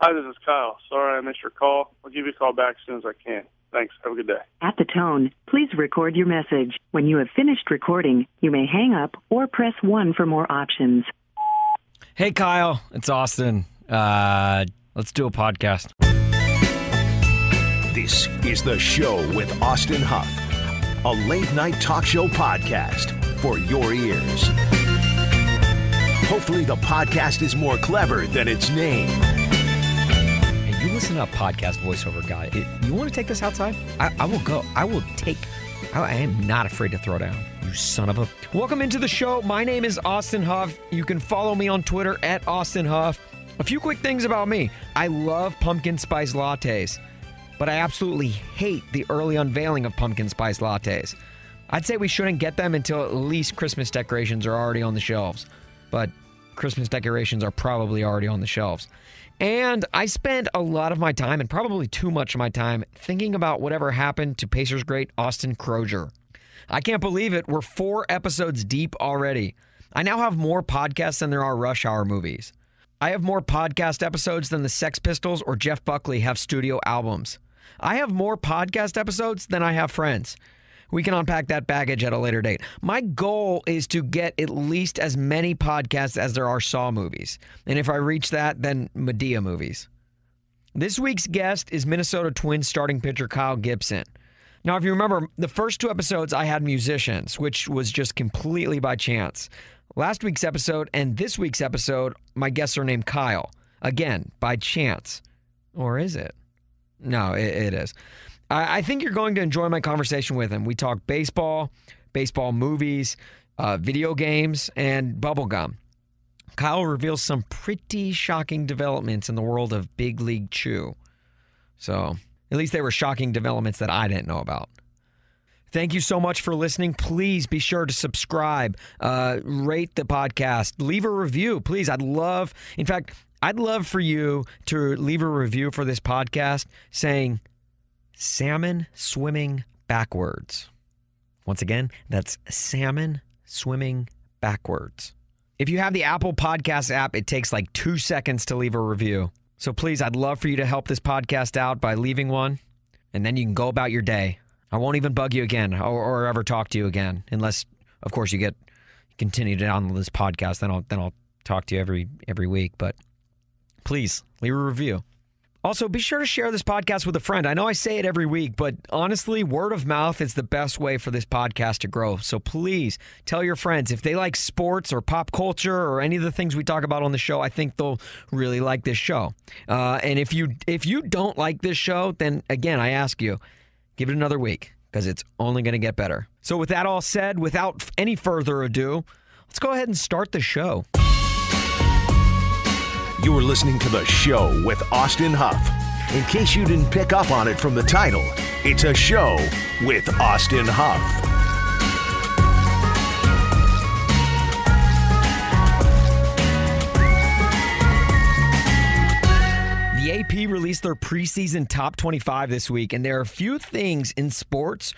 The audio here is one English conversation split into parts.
Hi, this is Kyle. Sorry I missed your call. I'll give you a call back as soon as I can. Thanks. Have a good day. At the tone, please record your message. When you have finished recording, you may hang up or press 1 for more options. Hey, Kyle, it's Austin. Uh, let's do a podcast. This is The Show with Austin Huff, a late night talk show podcast for your ears. Hopefully, the podcast is more clever than its name. Listen up, podcast voiceover guy. It- you want to take this outside? I, I will go. I will take. I, I am not afraid to throw down. You son of a. Welcome into the show. My name is Austin Huff. You can follow me on Twitter at Austin Huff. A few quick things about me. I love pumpkin spice lattes, but I absolutely hate the early unveiling of pumpkin spice lattes. I'd say we shouldn't get them until at least Christmas decorations are already on the shelves. But Christmas decorations are probably already on the shelves. And I spent a lot of my time, and probably too much of my time, thinking about whatever happened to Pacers great Austin Croshere. I can't believe it. We're four episodes deep already. I now have more podcasts than there are Rush Hour movies. I have more podcast episodes than the Sex Pistols or Jeff Buckley have studio albums. I have more podcast episodes than I have friends. We can unpack that baggage at a later date. My goal is to get at least as many podcasts as there are Saw movies. And if I reach that, then Madea movies. This week's guest is Minnesota Twins starting pitcher Kyle Gibson. Now, if you remember, the first two episodes I had musicians, which was just completely by chance. Last week's episode and this week's episode, my guests are named Kyle. Again, by chance. Or is it? No, it, it is. I, I think you're going to enjoy my conversation with him. We talk baseball, baseball movies, uh, video games, and bubblegum. Kyle reveals some pretty shocking developments in the world of Big League Chew. So, at least they were shocking developments that I didn't know about. Thank you so much for listening. Please be sure to subscribe, uh, rate the podcast, leave a review, please. I'd love, in fact, I'd love for you to leave a review for this podcast saying salmon swimming backwards. Once again, that's salmon swimming backwards. If you have the Apple Podcast app, it takes like two seconds to leave a review. So please, I'd love for you to help this podcast out by leaving one, and then you can go about your day. I won't even bug you again or, or ever talk to you again, unless, of course, you get continue to download this podcast. Then I'll then I'll talk to you every every week. But please leave a review. Also, be sure to share this podcast with a friend. I know I say it every week, but honestly, word of mouth is the best way for this podcast to grow. So please tell your friends if they like sports or pop culture or any of the things we talk about on the show. I think they'll really like this show. Uh, and if you if you don't like this show, then again, I ask you, give it another week because it's only going to get better. So with that all said, without any further ado, let's go ahead and start the show. You are listening to The Show with Austin Huff. In case you didn't pick up on it from the title, it's a show with Austin Huff. The AP released their preseason top 25 this week, and there are few things in sports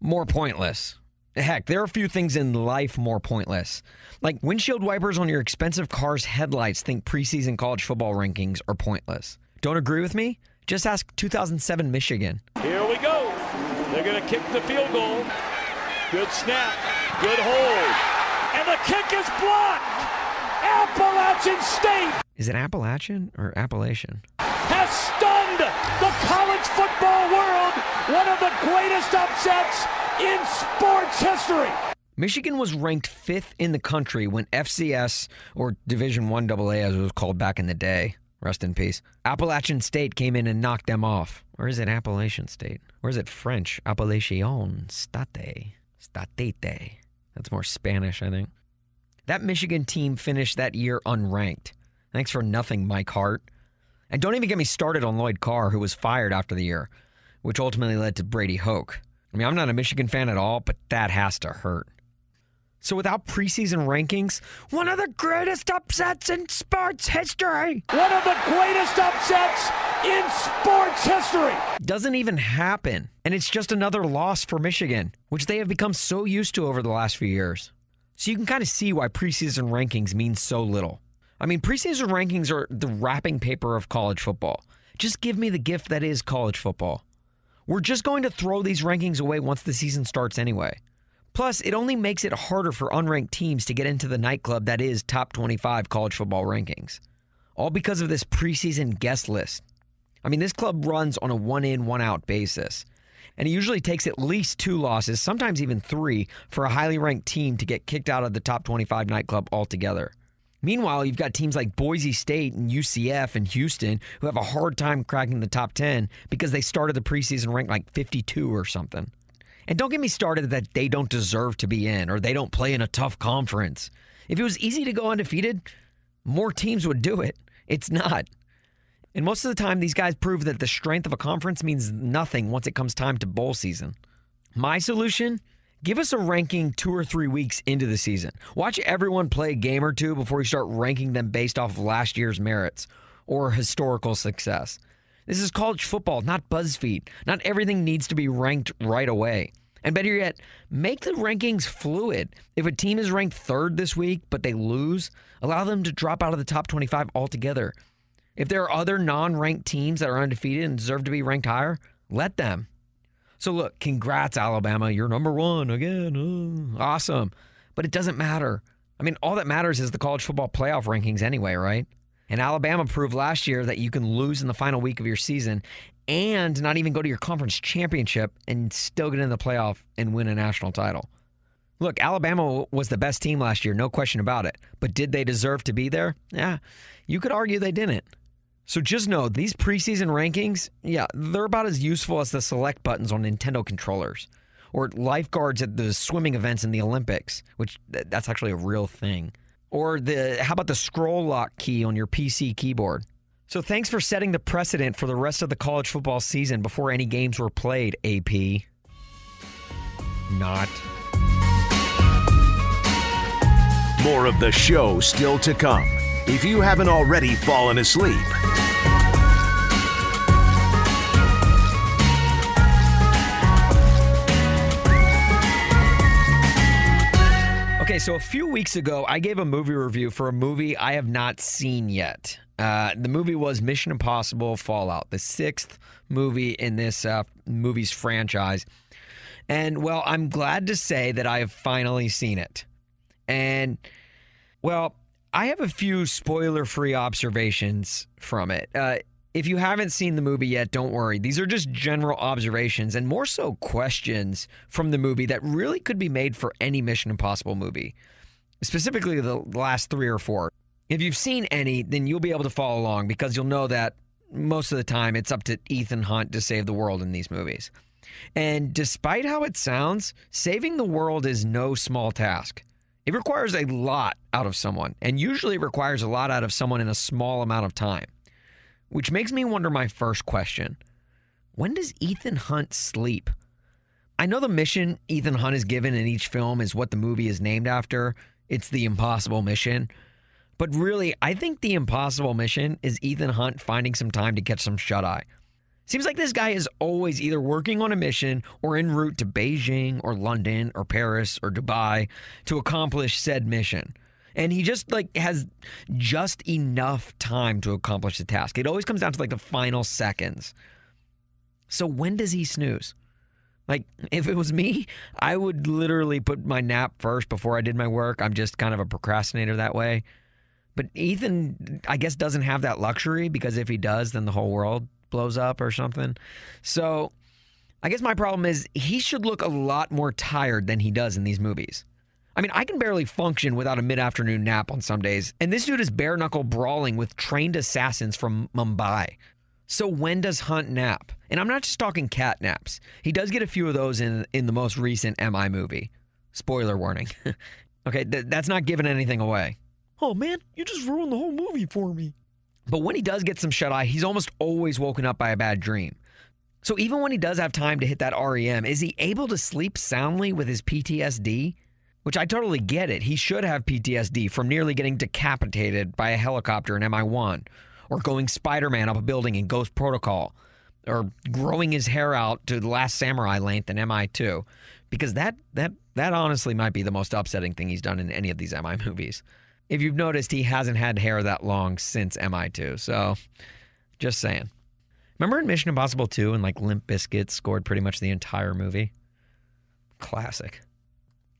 more pointless. Heck, there are a few things in life more pointless. Like windshield wipers on your expensive car's headlights think preseason college football rankings are pointless. Don't agree with me? Just ask 2007 Michigan. Here we go. They're going to kick the field goal. Good snap. Good hold. And the kick is blocked. Appalachian State Is it Appalachian or Appalachian? has stunned the college football. One of the greatest upsets in sports history. Michigan was ranked fifth in the country when FCS, or Division One AA as it was called back in the day, rest in peace. Appalachian State came in and knocked them off. Or is it Appalachian State? Or is it French? Appellation State. Statete. That's more Spanish, I think. That Michigan team finished that year unranked. Thanks for nothing, Mike Hart. And don't even get me started on Lloyd Carr, who was fired after the year, which ultimately led to Brady Hoke. I mean, I'm not a Michigan fan at all, but that has to hurt. So without preseason rankings, one of the greatest upsets in sports history One of the greatest upsets in sports history. doesn't even happen. And it's just another loss for Michigan, which they have become so used to over the last few years. So you can kind of see why preseason rankings mean so little. I mean, preseason rankings are the wrapping paper of college football. Just give me the gift that is college football. We're just going to throw these rankings away once the season starts anyway. Plus, it only makes it harder for unranked teams to get into the nightclub that is top 25 college football rankings. All because of this preseason guest list. I mean, this club runs on a one in, one out basis. And it usually takes at least two losses, sometimes even three, for a highly ranked team to get kicked out of the top 25 nightclub altogether. Meanwhile, you've got teams like Boise State and UCF and Houston who have a hard time cracking the top 10 because they started the preseason ranked like 52 or something. And don't get me started that they don't deserve to be in or they don't play in a tough conference. If it was easy to go undefeated, more teams would do it. It's not. And most of the time, these guys prove that the strength of a conference means nothing once it comes time to bowl season. My solution? Give us a ranking two or three weeks into the season. Watch everyone play a game or two before you start ranking them based off of last year's merits or historical success. This is college football, not BuzzFeed. Not everything needs to be ranked right away. And better yet, make the rankings fluid. If a team is ranked third this week, but they lose, allow them to drop out of the top 25 altogether. If there are other non ranked teams that are undefeated and deserve to be ranked higher, let them. So, look, congrats, Alabama. You're number one again. Awesome. But it doesn't matter. I mean, all that matters is the college football playoff rankings anyway, right? And Alabama proved last year that you can lose in the final week of your season and not even go to your conference championship and still get in the playoff and win a national title. Look, Alabama was the best team last year, no question about it. But did they deserve to be there? Yeah, you could argue they didn't. So just know these preseason rankings, yeah, they're about as useful as the select buttons on Nintendo controllers or lifeguards at the swimming events in the Olympics, which that's actually a real thing. Or the how about the scroll lock key on your PC keyboard? So thanks for setting the precedent for the rest of the college football season before any games were played, AP. Not. More of the show still to come. If you haven't already fallen asleep, Okay, so a few weeks ago, I gave a movie review for a movie I have not seen yet. Uh, the movie was Mission Impossible Fallout, the sixth movie in this uh, movie's franchise. And well, I'm glad to say that I have finally seen it. And well, I have a few spoiler free observations from it. Uh, if you haven't seen the movie yet, don't worry. These are just general observations and more so questions from the movie that really could be made for any Mission Impossible movie, specifically the last three or four. If you've seen any, then you'll be able to follow along because you'll know that most of the time it's up to Ethan Hunt to save the world in these movies. And despite how it sounds, saving the world is no small task. It requires a lot out of someone, and usually it requires a lot out of someone in a small amount of time. Which makes me wonder my first question When does Ethan Hunt sleep? I know the mission Ethan Hunt is given in each film is what the movie is named after. It's the impossible mission. But really, I think the impossible mission is Ethan Hunt finding some time to catch some shut eye. Seems like this guy is always either working on a mission or en route to Beijing or London or Paris or Dubai to accomplish said mission. And he just like has just enough time to accomplish the task. It always comes down to like the final seconds. So when does he snooze? Like if it was me, I would literally put my nap first before I did my work. I'm just kind of a procrastinator that way. But Ethan, I guess, doesn't have that luxury because if he does, then the whole world blows up or something. So I guess my problem is he should look a lot more tired than he does in these movies. I mean, I can barely function without a mid afternoon nap on some days, and this dude is bare knuckle brawling with trained assassins from Mumbai. So when does Hunt nap? And I'm not just talking cat naps. He does get a few of those in in the most recent MI movie. Spoiler warning. okay, th- that's not giving anything away. Oh man, you just ruined the whole movie for me. But when he does get some shut eye, he's almost always woken up by a bad dream. So even when he does have time to hit that REM, is he able to sleep soundly with his PTSD? Which I totally get it. He should have PTSD from nearly getting decapitated by a helicopter in MI1, or going Spider Man up a building in Ghost Protocol, or growing his hair out to the last samurai length in MI2. Because that that that honestly might be the most upsetting thing he's done in any of these MI movies. If you've noticed, he hasn't had hair that long since MI2. So, just saying. Remember in Mission Impossible 2 and like Limp Bizkit scored pretty much the entire movie? Classic.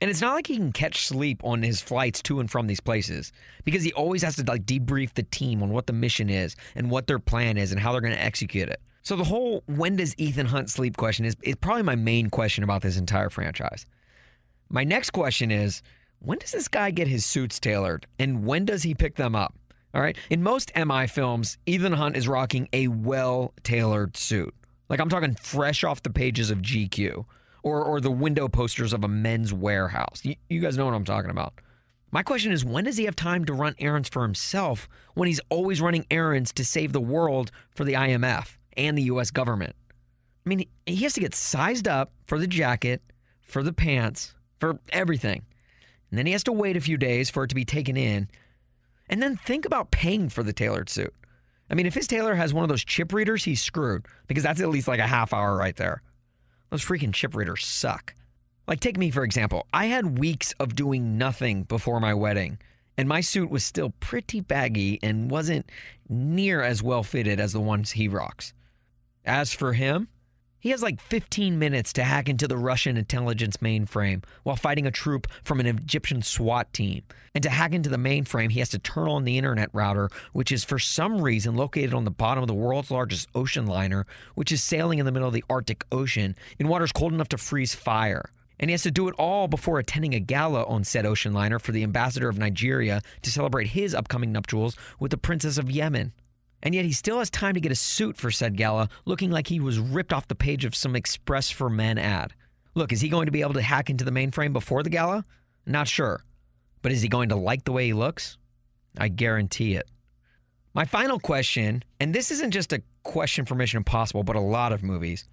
And it's not like he can catch sleep on his flights to and from these places because he always has to like debrief the team on what the mission is and what their plan is and how they're going to execute it. So the whole when does Ethan Hunt sleep question is, is probably my main question about this entire franchise. My next question is when does this guy get his suits tailored and when does he pick them up? All right. In most MI films, Ethan Hunt is rocking a well tailored suit. Like I'm talking fresh off the pages of GQ or, or the window posters of a men's warehouse. You, you guys know what I'm talking about. My question is when does he have time to run errands for himself when he's always running errands to save the world for the IMF and the US government? I mean, he has to get sized up for the jacket, for the pants, for everything. And then he has to wait a few days for it to be taken in. And then think about paying for the tailored suit. I mean, if his tailor has one of those chip readers, he's screwed because that's at least like a half hour right there. Those freaking chip readers suck. Like, take me for example. I had weeks of doing nothing before my wedding, and my suit was still pretty baggy and wasn't near as well fitted as the ones he rocks. As for him, he has like 15 minutes to hack into the Russian intelligence mainframe while fighting a troop from an Egyptian SWAT team. And to hack into the mainframe, he has to turn on the internet router, which is for some reason located on the bottom of the world's largest ocean liner, which is sailing in the middle of the Arctic Ocean in waters cold enough to freeze fire. And he has to do it all before attending a gala on said ocean liner for the ambassador of Nigeria to celebrate his upcoming nuptials with the Princess of Yemen. And yet he still has time to get a suit for said gala, looking like he was ripped off the page of some Express for Men ad. Look, is he going to be able to hack into the mainframe before the gala? Not sure. But is he going to like the way he looks? I guarantee it. My final question, and this isn't just a question for Mission Impossible, but a lot of movies.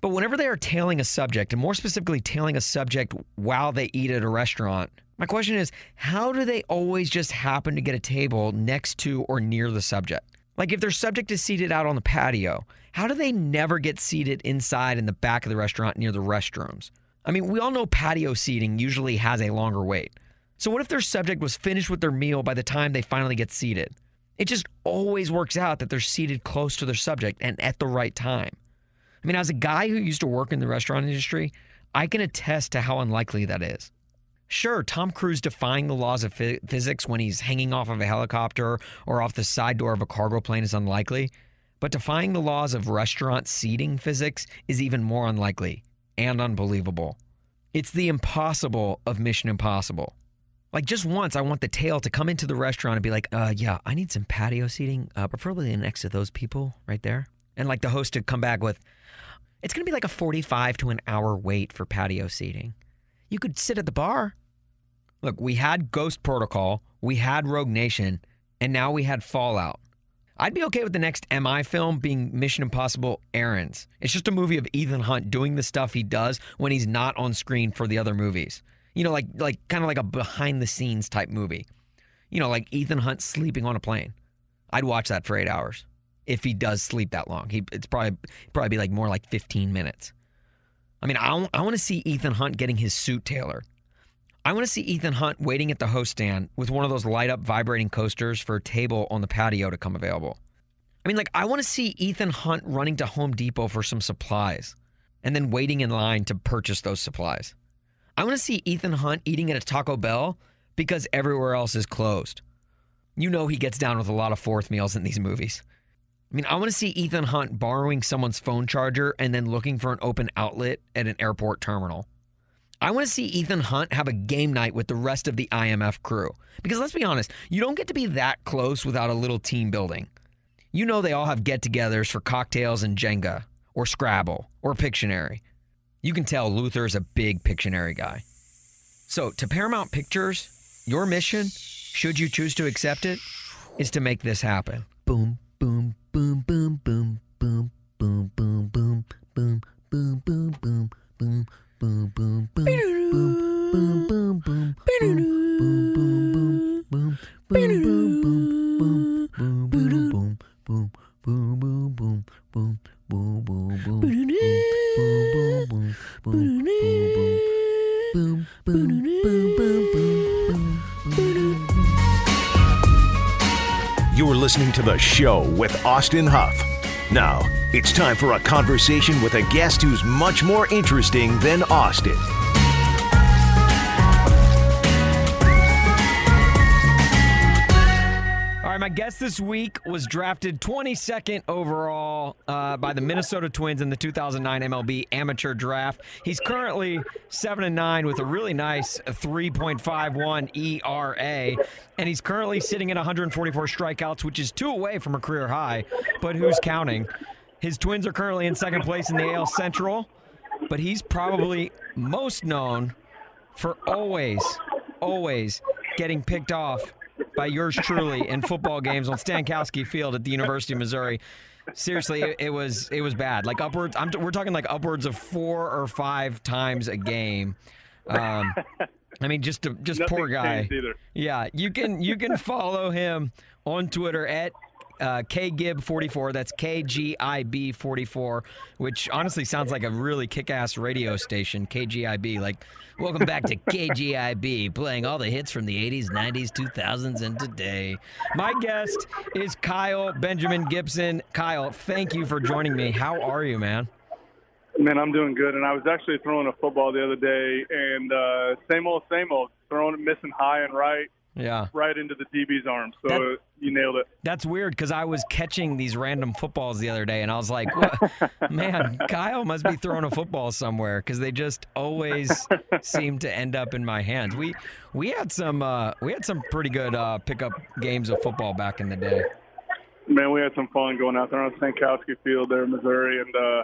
But whenever they are tailing a subject, and more specifically tailing a subject while they eat at a restaurant, my question is how do they always just happen to get a table next to or near the subject? Like if their subject is seated out on the patio, how do they never get seated inside in the back of the restaurant near the restrooms? I mean, we all know patio seating usually has a longer wait. So what if their subject was finished with their meal by the time they finally get seated? It just always works out that they're seated close to their subject and at the right time. I mean, as a guy who used to work in the restaurant industry, I can attest to how unlikely that is. Sure, Tom Cruise defying the laws of physics when he's hanging off of a helicopter or off the side door of a cargo plane is unlikely, but defying the laws of restaurant seating physics is even more unlikely and unbelievable. It's the impossible of Mission Impossible. Like just once, I want the tail to come into the restaurant and be like, uh, yeah, I need some patio seating, uh, preferably next to those people right there. And like the host to come back with, it's going to be like a 45 to an hour wait for patio seating. You could sit at the bar. Look, we had Ghost Protocol, we had Rogue Nation, and now we had Fallout. I'd be okay with the next MI film being Mission Impossible Errands. It's just a movie of Ethan Hunt doing the stuff he does when he's not on screen for the other movies. You know, like like kind of like a behind the scenes type movie. You know, like Ethan Hunt sleeping on a plane. I'd watch that for eight hours if he does sleep that long. He it's probably probably be like more like 15 minutes. I mean, I, I want to see Ethan Hunt getting his suit tailored. I want to see Ethan Hunt waiting at the host stand with one of those light up vibrating coasters for a table on the patio to come available. I mean, like, I want to see Ethan Hunt running to Home Depot for some supplies and then waiting in line to purchase those supplies. I want to see Ethan Hunt eating at a Taco Bell because everywhere else is closed. You know, he gets down with a lot of fourth meals in these movies. I mean, I want to see Ethan Hunt borrowing someone's phone charger and then looking for an open outlet at an airport terminal. I want to see Ethan Hunt have a game night with the rest of the IMF crew. Because let's be honest, you don't get to be that close without a little team building. You know, they all have get togethers for cocktails and Jenga, or Scrabble, or Pictionary. You can tell Luther is a big Pictionary guy. So, to Paramount Pictures, your mission, should you choose to accept it, is to make this happen. Boom, boom, show with Austin Huff. Now, it's time for a conversation with a guest who's much more interesting than Austin. All right, my guest this week was drafted 22nd overall by the Minnesota Twins in the 2009 MLB Amateur Draft. He's currently seven and nine with a really nice 3.51 ERA, and he's currently sitting at 144 strikeouts, which is two away from a career high. But who's counting? His Twins are currently in second place in the AL Central, but he's probably most known for always, always getting picked off by yours truly in football games on Stankowski Field at the University of Missouri. Seriously, it, it was it was bad. Like upwards, I'm, we're talking like upwards of four or five times a game. Um, I mean, just to, just Nothing poor guy. Yeah, you can you can follow him on Twitter at uh, KGib44. That's KGIB44, which honestly sounds like a really kick-ass radio station. KGIB, like welcome back to KGIB, playing all the hits from the 80s, 90s, 2000s, and today. My guest is Kyle Benjamin Gibson. Kyle, thank you for joining me. How are you, man? Man, I'm doing good. And I was actually throwing a football the other day, and uh, same old, same old, throwing it, missing high and right, Yeah. right into the DB's arm. So That- you nailed it. That's weird because I was catching these random footballs the other day, and I was like? "Man, Kyle must be throwing a football somewhere because they just always seem to end up in my hands." We we had some uh, we had some pretty good uh, pickup games of football back in the day. Man, we had some fun going out there on Stankowski Field there in Missouri, and uh,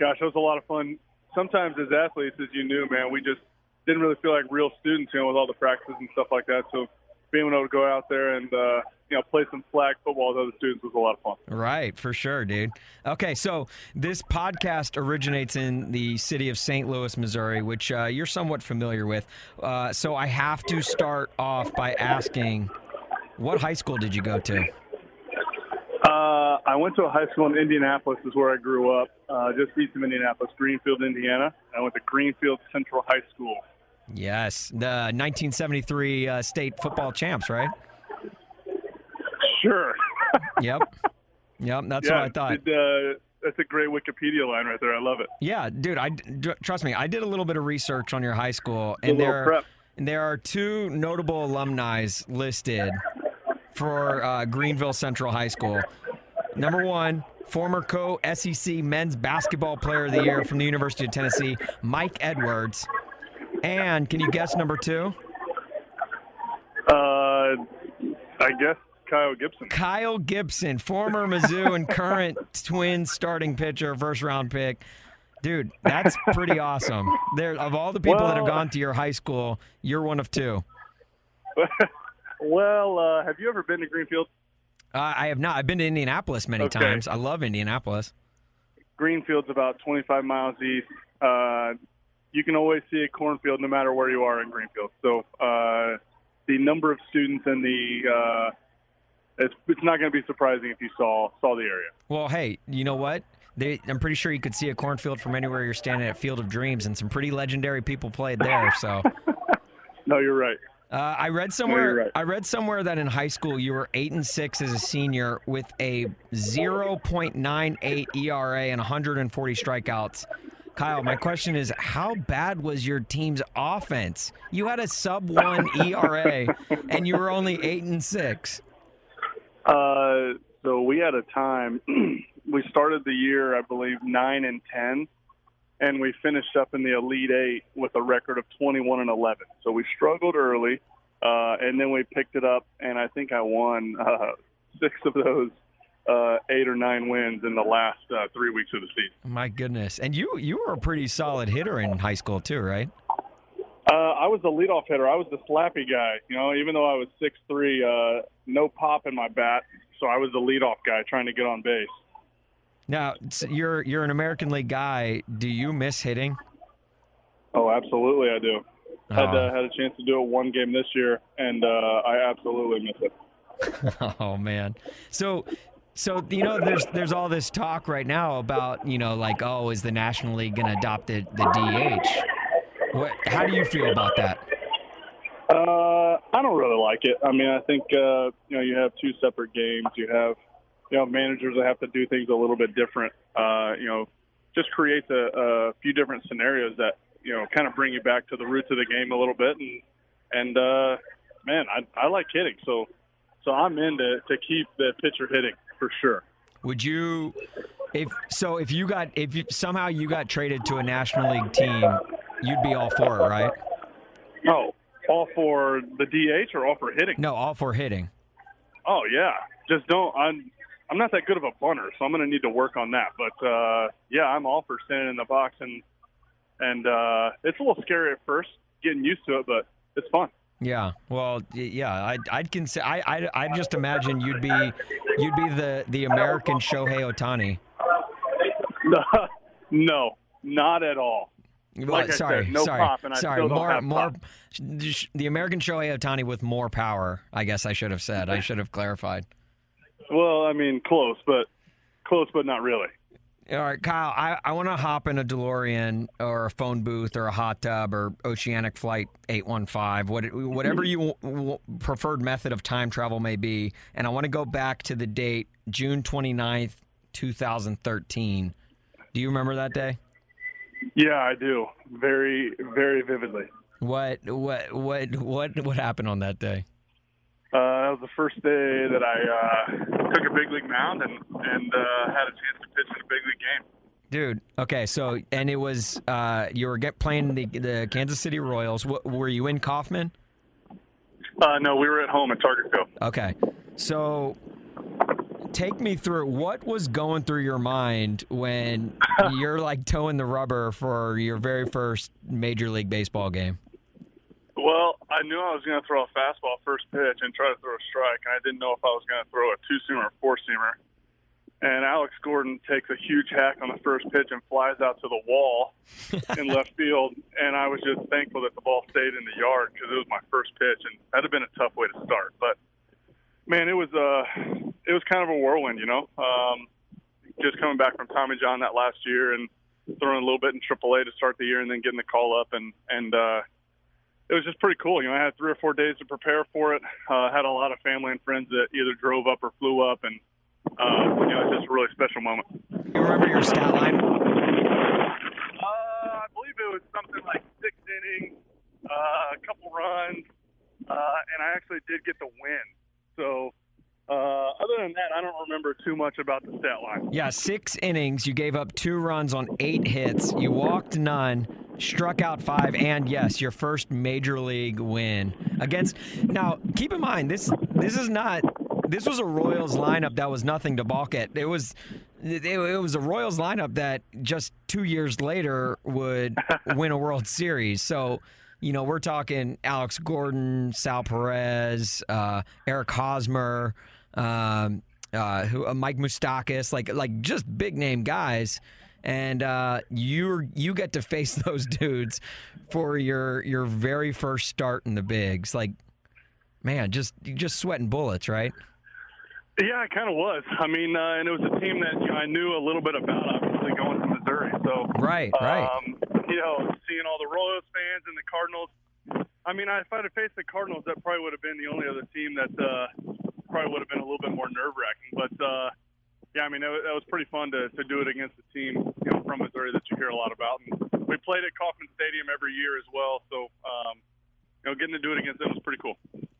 gosh, it was a lot of fun. Sometimes as athletes, as you knew, man, we just didn't really feel like real students, you know, with all the practices and stuff like that. So being able to go out there and uh, you know play some flag football with other students was a lot of fun. Right, for sure, dude. Okay, so this podcast originates in the city of St. Louis, Missouri, which uh, you're somewhat familiar with. Uh, so I have to start off by asking, what high school did you go to? Uh, I went to a high school in Indianapolis, is where I grew up, uh, just east of Indianapolis, Greenfield, Indiana. I went to Greenfield Central High School. Yes, the 1973 uh, state football champs, right? Sure. Yep. Yep, that's yeah, what I thought. Did, uh, that's a great Wikipedia line right there. I love it. Yeah, dude, I d- trust me. I did a little bit of research on your high school, and there prep. and there are two notable alumni listed for uh, Greenville Central High School. Number one, former co-SEC men's basketball player of the year from the University of Tennessee, Mike Edwards. And can you guess number two? Uh, I guess Kyle Gibson. Kyle Gibson, former Mizzou and current Twins starting pitcher, first round pick. Dude, that's pretty awesome. There, of all the people that have gone to your high school, you're one of two. well, uh, have you ever been to Greenfield? Uh, I have not. I've been to Indianapolis many Okay. times. I love Indianapolis. Greenfield's about 25 miles east. Uh, you can always see a cornfield no matter where you are in Greenfield. So uh, the number of students and the uh, it's, it's not going to be surprising if you saw saw the area. Well, hey, you know what? They, I'm pretty sure you could see a cornfield from anywhere you're standing at Field of Dreams, and some pretty legendary people played there. So. No, you're right. Uh, I read somewhere. right. I read somewhere that in high school you were eight and six as a senior with a 0.98 ERA and 140 strikeouts. Kyle, my question is, how bad was your team's offense? You had a sub one ERA, and you were only eight and six. Uh, so we had a time. we started the year, I believe, nine and ten, and we finished up in the Elite Eight with a record of twenty-one and eleven. So we struggled early, uh, and then we picked it up, and I think I won uh, six of those uh, eight or nine wins in the last uh, three weeks of the season. My goodness, and you you were a pretty solid hitter in high school too, right? Uh, I was the leadoff hitter. I was the slappy guy. You know, even though I was six three, uh, no pop in my bat, so I was the leadoff guy trying to get on base. Now you're you're an American League guy. Do you miss hitting? Oh, absolutely, I do. Had Oh. uh, had a chance to do it one game this year, and uh, I absolutely miss it. Oh man. So so you know there's there's all this talk right now about, you know, like oh, is the National League going to adopt the the DH? What how do you feel about that? Uh, I don't really like it. I mean, I think uh, you know you have two separate games. You have you know managers that have to do things a little bit different. Uh, you know, just creates a, a few different scenarios that you know kind of bring you back to the roots of the game a little bit. And and uh, man, I, I like hitting, so so I'm in to, to keep the pitcher hitting for sure. Would you, if so, if you got if you, somehow you got traded to a National League team, you'd be all for it, right? Oh, all for the DH or all for hitting? No, all for hitting. Oh yeah, just don't. I'm I'm not that good of a bunter, so I'm going to need to work on that. But uh, yeah, I'm all for standing in the box, and and uh, it's a little scary at first, getting used to it, but it's fun. Yeah, well, yeah, I'd, I'd consider. I, I, I just imagine you'd be, you'd be the the American Shohei Ohtani. no, not at all. Well, Like sorry, said, no sorry, sorry. more, more. pop. The American Shohei Ohtani with more power. I guess I should have said. I should have clarified. Well, I mean, close, but close, but not really. All right, Kyle. I, I want to hop in a DeLorean or a phone booth or a hot tub or Oceanic Flight 815, what, whatever mm-hmm. you w- preferred method of time travel may be. And I want to go back to the date June 29th, 2013. Do you remember that day? Yeah, I do. Very, very vividly. What what what what what happened on that day? Uh, that was the first day that I uh, took a big league mound and and uh, had a chance to pitch in a big league game. Dude, okay, so and it was uh, you were get playing the the Kansas City Royals. Were you in Kauffman? Uh, no, we were at home at Target Field. Okay. So take me through what was going through your mind when you're like toeing the rubber for your very first Major League Baseball game. I knew I was going to throw a fastball first pitch and try to throw a strike, and I didn't know if I was going to throw a two seamer or four seamer. And Alex Gordon takes a huge hack on the first pitch and flies out to the wall in left field. And I was just thankful that the ball stayed in the yard because it was my first pitch, and that'd have been a tough way to start. But man, it was uh, it was kind of a whirlwind, you know. Um, just coming back from Tommy John that last year and throwing a little bit in AAA to start the year, and then getting the call up, and and uh, it was just pretty cool. You know, I had three or four days to prepare for it. Uh, had a lot of family and friends that either drove up or flew up, and uh, you know, it's just a really special moment. You remember your stat line? Uh, I believe it was something like six innings, uh, a couple runs, uh, and I actually did get the win. So, uh, other than that, I don't remember too much about the stat line. Yeah, six innings. You gave up two runs on eight hits. You walked none, struck out five, and yes, your first major league win against. Now, keep in mind this. This is not. This was a Royals lineup that was nothing to balk at. It was. It, it was a Royals lineup that just two years later would win a World Series. So, you know, we're talking Alex Gordon, Sal Perez, uh, Eric Hosmer, um, uh, who, uh, Mike Moustakas, like like just big name guys, and uh, you you get to face those dudes for your your very first start in the bigs. Like, man, just just sweating bullets, right? Yeah, it kind of was. I mean, uh, and it was a team that you know I knew a little bit about, obviously going to Missouri. So Right, right. Um, you know, seeing all the Royals fans and the Cardinals. I mean, if I'd have faced the Cardinals, that probably would have been the only other team that uh, probably would have been a little bit more nerve wracking. But uh, yeah, I mean, that, was- that was pretty fun to, to do it against a team you know from Missouri that you hear a lot about. And we played at Kauffman Stadium every year as well, so um, you know, getting to do it against them was pretty cool.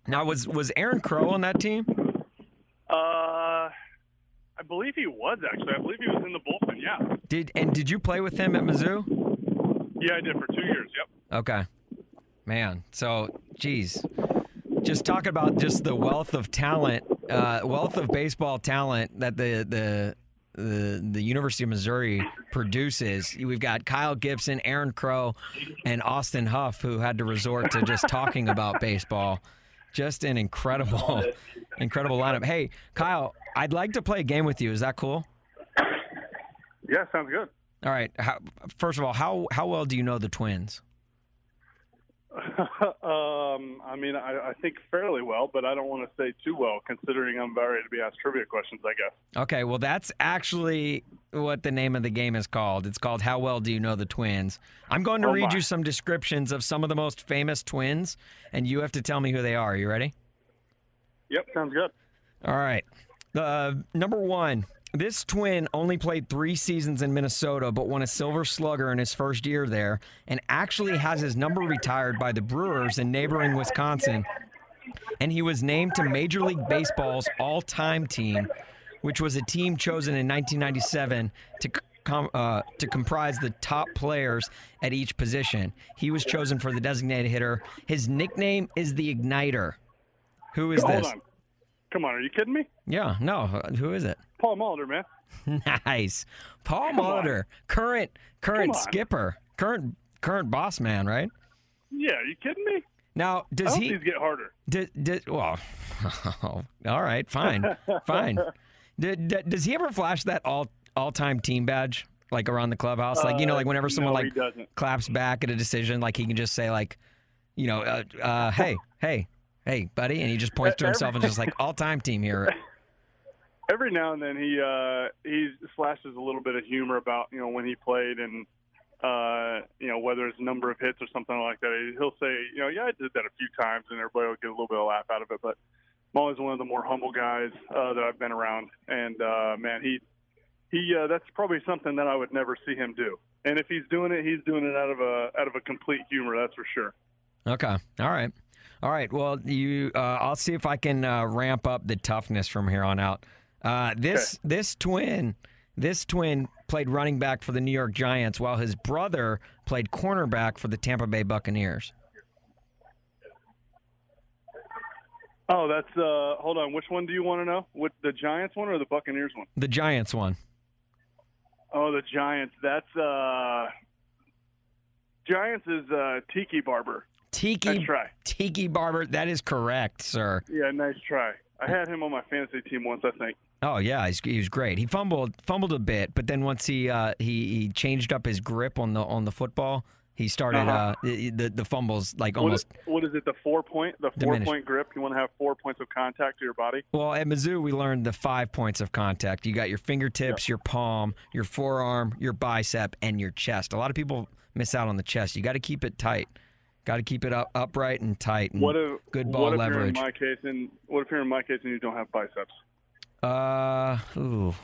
Now, was was Aaron Crow on that team? Uh, I believe he was actually. I believe he was in the bullpen. Yeah, Did and did you play with him at Mizzou? yeah, I did for two years. Yep. Okay. Man, so geez. Just talking about just the wealth of talent, uh, wealth of baseball talent that the the the the University of Missouri produces. We've got Kyle Gibson, Aaron Crow, and Austin Huff who had to resort to just talking about baseball. Just an incredible, incredible lineup. Hey, Kyle, I'd like to play a game with you. Is that cool? Yeah, sounds good. All right. How, first of all, how how well do you know the Twins? um, I mean, I, I think fairly well, but I don't want to say too well, considering I'm about ready to be asked trivia questions. I guess. Okay, well, that's actually what the name of the game is called. It's called How Well Do You Know the Twins? I'm going to Oh, read my. you some descriptions of some of the most famous twins, and you have to tell me who they are. Are You ready? Yep, sounds good. All right. Uh, number one, this twin only played three seasons in Minnesota, but won a Silver Slugger in his first year there, and actually has his number retired by the Brewers in neighboring Wisconsin. And he was named to Major League Baseball's all-time team, which was a team chosen in 1997 to. Com- uh, to comprise the top players at each position. He was chosen for the designated hitter. His nickname is the Igniter. Who is Hold this? on. Come on, are you kidding me? Yeah, no. Who is it? Paul Molitor, man. nice, Paul Come on. Current current skipper, current current boss man, right? Yeah, are you kidding me? Now, does he? get harder. Did, did, well, all right, fine, fine. Did, did- does he ever flash that all all time team badge like around the clubhouse? Like you know, Uh, like whenever someone no, like claps back at a decision, like he can just say like, you know, uh, uh, hey, hey, hey, buddy, and he just points to himself and just like all time team here. Every now and then he uh, he flashes a little bit of humor about you know when he played and uh, you know whether it's number of hits or something like that. He'll say you know yeah I did that a few times and everybody will get a little bit of laugh out of it. But I'm always one of the more humble guys uh, that I've been around, and uh, man he he uh, that's probably something that I would never see him do. And if he's doing it, he's doing it out of a out of a complete humor. That's for sure. Okay. All right. All right. Well, you. Uh, I'll see if I can uh, ramp up the toughness from here on out. Uh, this this twin, this twin played running back for the New York Giants, while his brother played cornerback for the Tampa Bay Buccaneers. Oh, that's uh hold on. Which one do you want to know? What the Giants one or the Buccaneers one? The Giants one. Oh, the Giants. That's uh Giants is uh Tiki Barber. Tiki Nice try. Tiki Barber. That is correct, sir. Yeah, nice try. I had him on my fantasy team once, I think. Oh yeah, he's, he was great. He fumbled fumbled a bit, but then once he uh, he he changed up his grip on the on the football, he started Uh-huh. uh, the, the fumbles like What almost is, what is it? The four point, the four Diminished. point grip. You want to have four points of contact to your body. Well, at Mizzou, we learned the five points of contact. You got your fingertips, your palm, your forearm, your bicep, and your chest. A lot of people miss out on the chest. You got to keep it tight. Got to keep it up upright and tight. And What if good ball what if leverage. You're in my case, and what if you're in my case and you don't have biceps? Uh, ooh,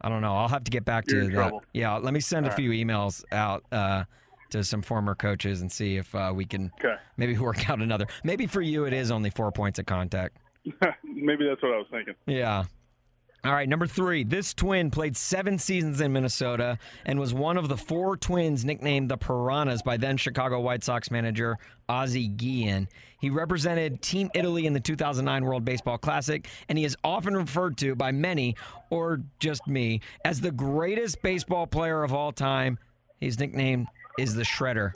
I don't know. I'll have to get back to You're you. in That. trouble. Yeah, let me send a All right. few emails out uh, to some former coaches and see if uh, we can Okay, maybe work out another. Maybe for you, it is only four points of contact. maybe that's what I was thinking. Yeah. All right, number three. This twin played seven seasons in Minnesota and was one of the four twins nicknamed the Piranhas by then Chicago White Sox manager Ozzie Guillen. He represented Team Italy in the 2009 World Baseball Classic, and he is often referred to by many, or just me, as the greatest baseball player of all time. His nickname is the Shredder.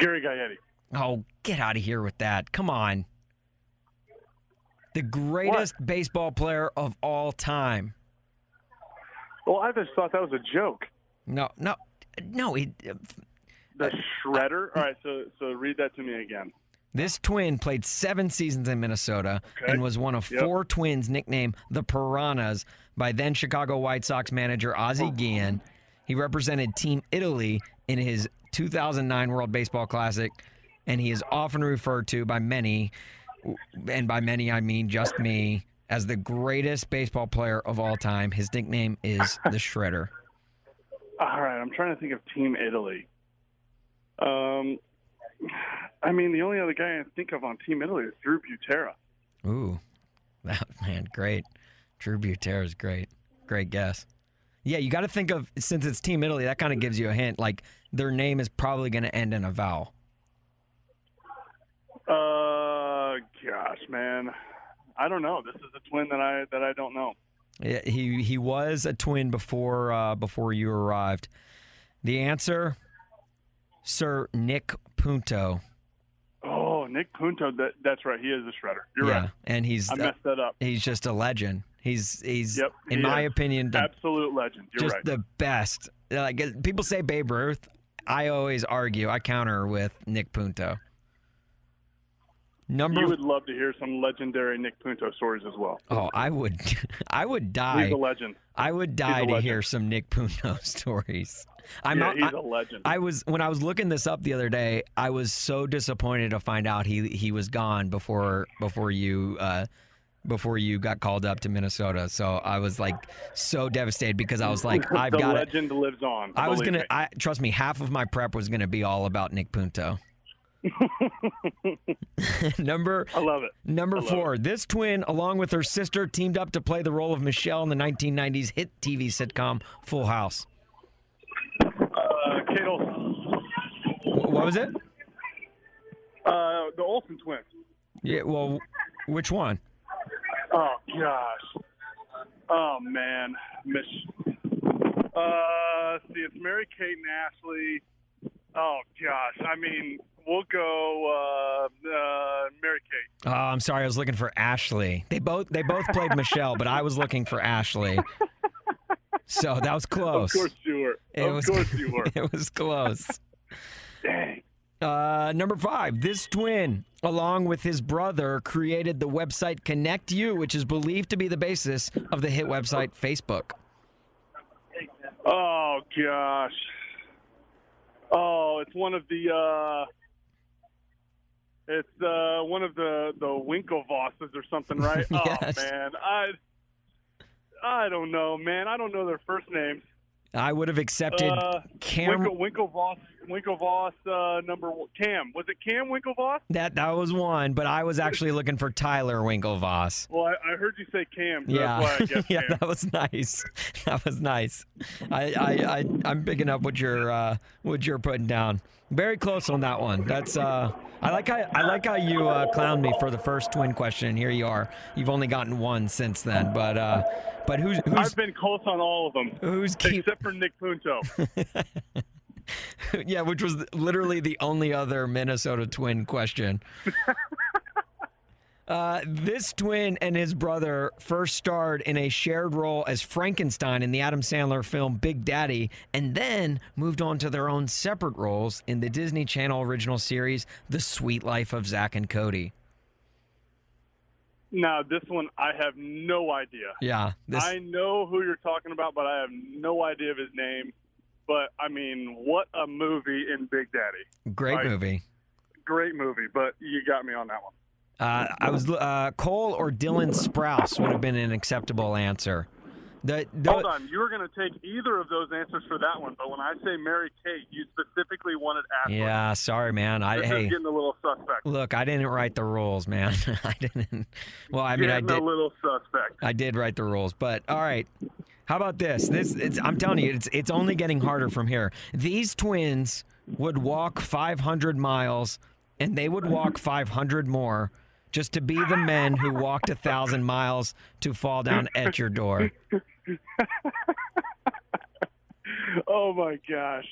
Gary Gaetti. Oh, get out of here with that. Come on. The greatest baseball player of all time. Well, I just thought that was a joke. No, no, no. He, The uh, shredder. All right, so so read that to me again. this twin played seven seasons in Minnesota Okay. and was one of Yep. four twins nicknamed the Piranhas by then Chicago White Sox manager Ozzie oh. Guillen. He represented Team Italy in his 2009 World Baseball Classic, and he is often referred to by many, and by many I mean just me, as the greatest baseball player of all time. His nickname is the Shredder. All right, I'm trying to think of Team Italy. Um, I mean, the only other guy I think of on Team Italy is Drew Butera. Ooh, that man, great. Drew Butera is great. Great guess. Yeah, you got to think of since it's Team Italy, that kind of gives you a hint. Like their name is probably going to end in a vowel. Uh, gosh, man, I don't know. This is a twin that I that I don't know. Yeah, he he was a twin before uh, before you arrived. The answer, Sir Nick Punto. Oh, Nick Punto. That that's right. He is a shredder. You're yeah, right. and he's I messed that up. he's just a legend. He's he's Yep, in he my is. opinion the Absolute legend. You're just right. the best. Like people say Babe Ruth, I always argue. I counter with Nick Punto. Number You would love to hear some legendary Nick Punto stories as well. Oh, I would I would die. He's a legend. I would die to hear some Nick Punto stories. I'm yeah, not, he's I, a legend. I was when I was looking this up the other day. I was so disappointed to find out he he was gone before before you uh, before you got called up to Minnesota. So I was like so devastated because I was like, I've got it. legend lives on. I was gonna. me. I trust me. Half of my prep was gonna be all about Nick Punto. number I love it. number love four. This twin, along with her sister, teamed up to play the role of Michelle in the 1990s hit TV sitcom Full House. Uh, Kate Olsen. What was it? Uh, the Olsen twins. Yeah. Well, which one? Oh gosh. Oh man, Miss. Uh, see, it's Mary Kate and Ashley. Oh gosh, I mean, we'll go uh, uh, Mary Kate. Oh, I'm sorry. I was looking for Ashley. They both they both played Michelle, but I was looking for Ashley. So that was close. Of course you were. It of was, course you were. It was close. Dang. Uh, number five, this twin, along with his brother, created the website ConnectU, which is believed to be the basis of the hit website Facebook. Oh gosh. Oh, it's one of the. uh It's uh one of the the Winklevosses or something, right? Yes. Oh man, I. I don't know, man. I don't know their first names. I would have accepted Uh, Cam. Winkle, Winklevoss, Winklevoss, uh, number one, Cam. Was it Cam Winklevoss? That that was one, but I was actually looking for Tyler Winklevoss. Well, I, I heard you say Cam. So Yeah, That's why I guess yeah, Cam. that was nice. That was nice. I, I, I I'm picking up what you're uh, what you're putting down. Very close on that one. That's uh, I like how I like how you uh, clowned me for the first twin question. Here you are. You've only gotten one since then, but uh, but who's who's I've been close on all of them, who's keep except for Nick Punto. yeah, which was literally the only other Minnesota twin question. Uh, this twin and his brother first starred in a shared role as Frankenstein in the Adam Sandler film Big Daddy, and then moved on to their own separate roles in the Disney Channel original series The Suite Life of Zack and Cody. now, this one, I have no idea. Yeah, this I know who you're talking about, but I have no idea of his name. But I mean, what a movie in Big Daddy! great right. movie. Great movie, but you got me on that one. Uh, I was uh, Cole or Dylan Sprouse would have been an acceptable answer. The, the, Hold on, you were going to take either of those answers for that one, but when I say Mary Kate, you specifically wanted Ashley. Yeah, sorry, man. I This hey. getting a little suspect. Look, I didn't write the rules, man. I didn't. Well, I mean, I Getting did. a little suspect. I did write the rules, but all right. How about this? This it's, I'm telling you, it's it's only getting harder from here. These twins would walk 500 miles, and they would walk 500 more just to be the men who walked a thousand miles to fall down at your door. Oh my gosh.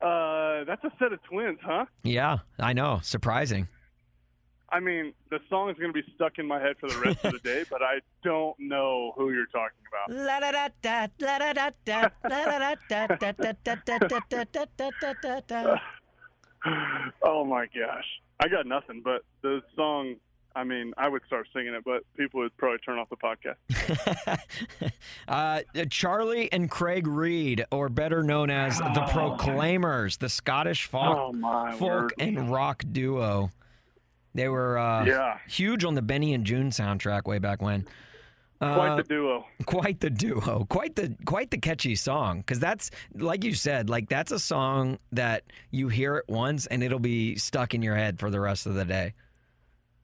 Uh, that's a set of twins, huh? Yeah, I know. Surprising. I mean, the song is going to be stuck in my head for the rest of the day, but I don't know who you're talking about. Oh my gosh. I got nothing, but the song, I mean, I would start singing it, but people would probably turn off the podcast. uh, Charlie and Craig Reid, or better known as the Proclaimers, the Scottish folk, Oh, folk word. and rock duo. They were uh, Yeah. huge on the Benny and Joon soundtrack way back when. Quite Uh, the duo. quite the duo quite the quite the catchy song because that's like you said like that's a song that you hear it once and it'll be stuck in your head for the rest of the day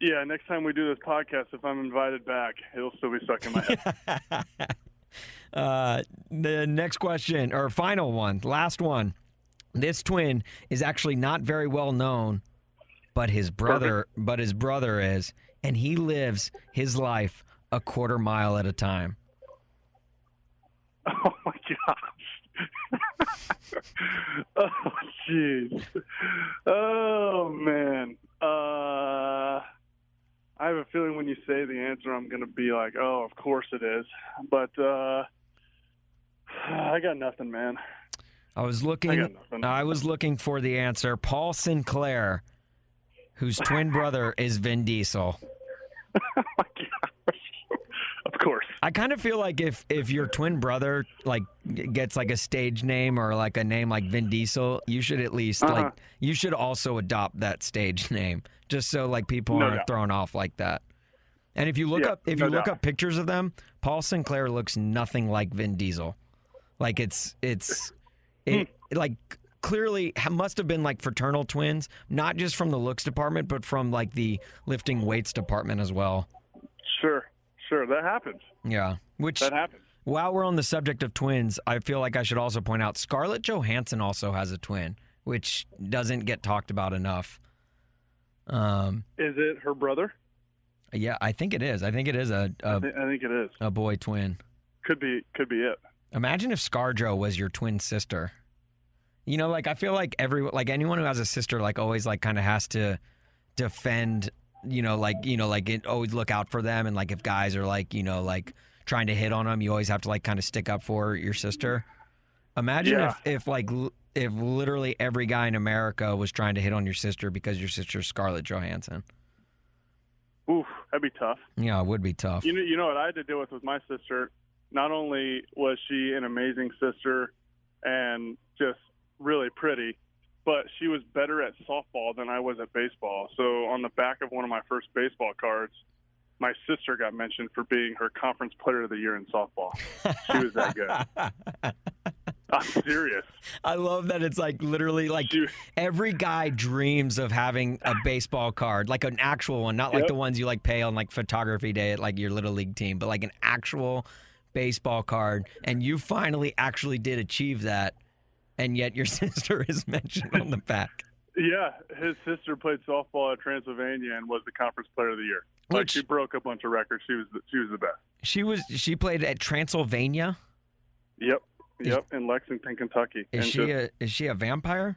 Yeah, next time we do this podcast, if I'm invited back, it'll still be stuck in my head. uh, the next question or final one last one this twin is actually not very well known but his brother but his brother is and he lives his life a quarter mile at a time oh my gosh. oh jeez. Oh man. Uh I have a feeling when you say the answer I'm gonna be like, Oh, of course it is. But uh I got nothing, man. I was looking nothing. I was looking for the answer. Paul Sinclair whose twin brother is Vin Diesel. oh my gosh. Of course. I kind of feel like if if your twin brother like gets like a stage name or like a name like Vin Diesel, you should at least Uh-huh. like you should also adopt that stage name just so like people No aren't doubt. thrown off like that. And if you look Yeah, up if no you look doubt. up pictures of them, Paul Sinclair looks nothing like Vin Diesel. Like it's it's it Hmm. like clearly must have been like fraternal twins, not just from the looks department, but from like the lifting weights department as well. Sure. Sure. That happens. Yeah, which That happens. while we're on the subject of twins, I feel like I should also point out Scarlett Johansson also has a twin, which doesn't get talked about enough. Um, Is it her brother? yeah, I think it is. I think it is a I, a, thi- I think it is. a boy twin. Could be. Could be it. Imagine if ScarJo was your twin sister. You know, like I feel like every like anyone who has a sister like always like kind of has to defend, you know, like you know, like it, always look out for them and like if guys are like, you know, like trying to hit on them, you always have to like kind of stick up for your sister. Imagine Yeah. if if like if literally every guy in America was trying to hit on your sister because your sister's Scarlett Johansson. Oof. That'd be tough. Yeah, it would be tough. You know, you know what I had to deal with with my sister. Not only was she an amazing sister and just really pretty, but she was better at softball than I was at baseball. So on the back of one of my first baseball cards, my sister got mentioned for being her conference player of the year in softball. She was that good. I'm serious. I love that it's like literally like She, every guy dreams of having a baseball card, like an actual one, not like the ones you like pay on like photography day at like your little league team, but like an actual baseball card. And you finally actually did achieve that, and yet your sister is mentioned on the back. yeah, his sister played softball at Transylvania and was the conference player of the year. Like Which- she broke a bunch of records. She was the, she was the best. She was she played at Transylvania. Yep, yep, in Lexington, Kentucky. Is and she just- a is she a vampire?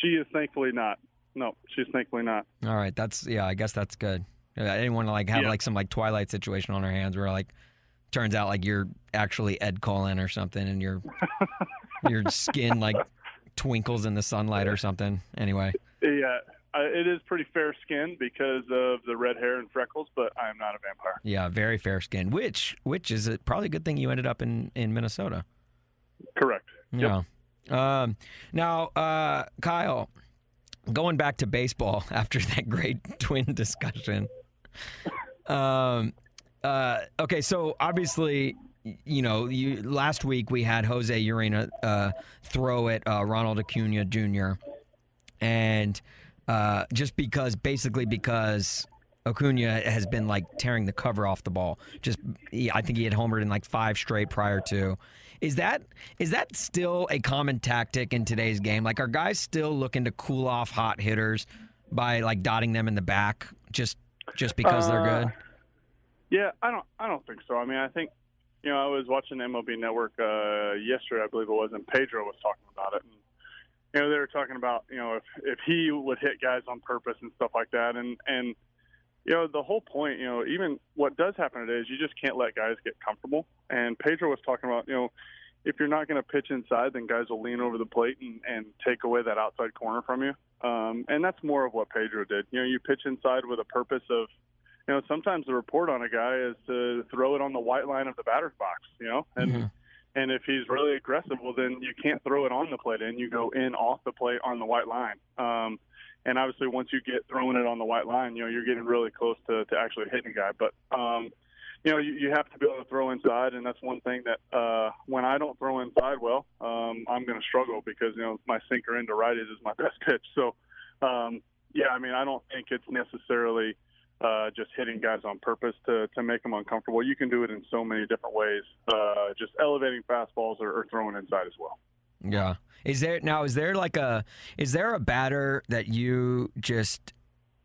She is thankfully not. No, she's thankfully not. All right, that's yeah. I guess that's good. I didn't want to like have Yeah. like some like Twilight situation on her hands where like turns out like you're actually Ed Cullen or something, and your your skin like twinkles in the sunlight or something. Anyway, Yeah, it is pretty fair skin because of the red hair and freckles, but I am not a vampire. yeah, very fair skin. Which which is a, probably a good thing you ended up in in Minnesota. Correct. Yeah. Um, now, uh, Kyle, going back to baseball after that great twin discussion. Um, uh, okay, so obviously, you know, you last week we had Jose Urena uh, throw at uh, Ronald Acuna Jr. and uh, just because, basically, because Acuna has been like tearing the cover off the ball. Just, he, I think he had homered in like five straight prior to. Is that is that still a common tactic in today's game? Like, are guys still looking to cool off hot hitters by like dotting them in the back just just because they're Uh, good? Yeah, I don't. I don't think so. I mean, I think you know, I was watching MLB Network uh, yesterday, I believe it was, and Pedro was talking about it, and you know, they were talking about you know if if he would hit guys on purpose and stuff like that, and and you know, the whole point, you know, even what does happen today is you just can't let guys get comfortable. And Pedro was talking about, you know, if you're not going to pitch inside, then guys will lean over the plate and, and take away that outside corner from you. Um, and that's more of what Pedro did. You know, you pitch inside with a purpose of, you know, sometimes the report on a guy is to throw it on the white line of the batter's box, you know, and Mhm. and if he's really aggressive, well, then you can't throw it on the plate and you go in off the plate on the white line. Um, and obviously, once you get throwing it on the white line, you know, you're getting really close to, to actually hitting a guy. But, um, you know, you, you have to be able to throw inside. And that's one thing that uh, when I don't throw inside well, um, I'm going to struggle because, you know, my sinker into righties is my best pitch. So, um, yeah, I mean, I don't think it's necessarily uh, just hitting guys on purpose to, to make them uncomfortable. You can do it in so many different ways, uh, just elevating fastballs or, or throwing inside as well. Yeah. Is there now? Is there like a? Is there a batter that you just?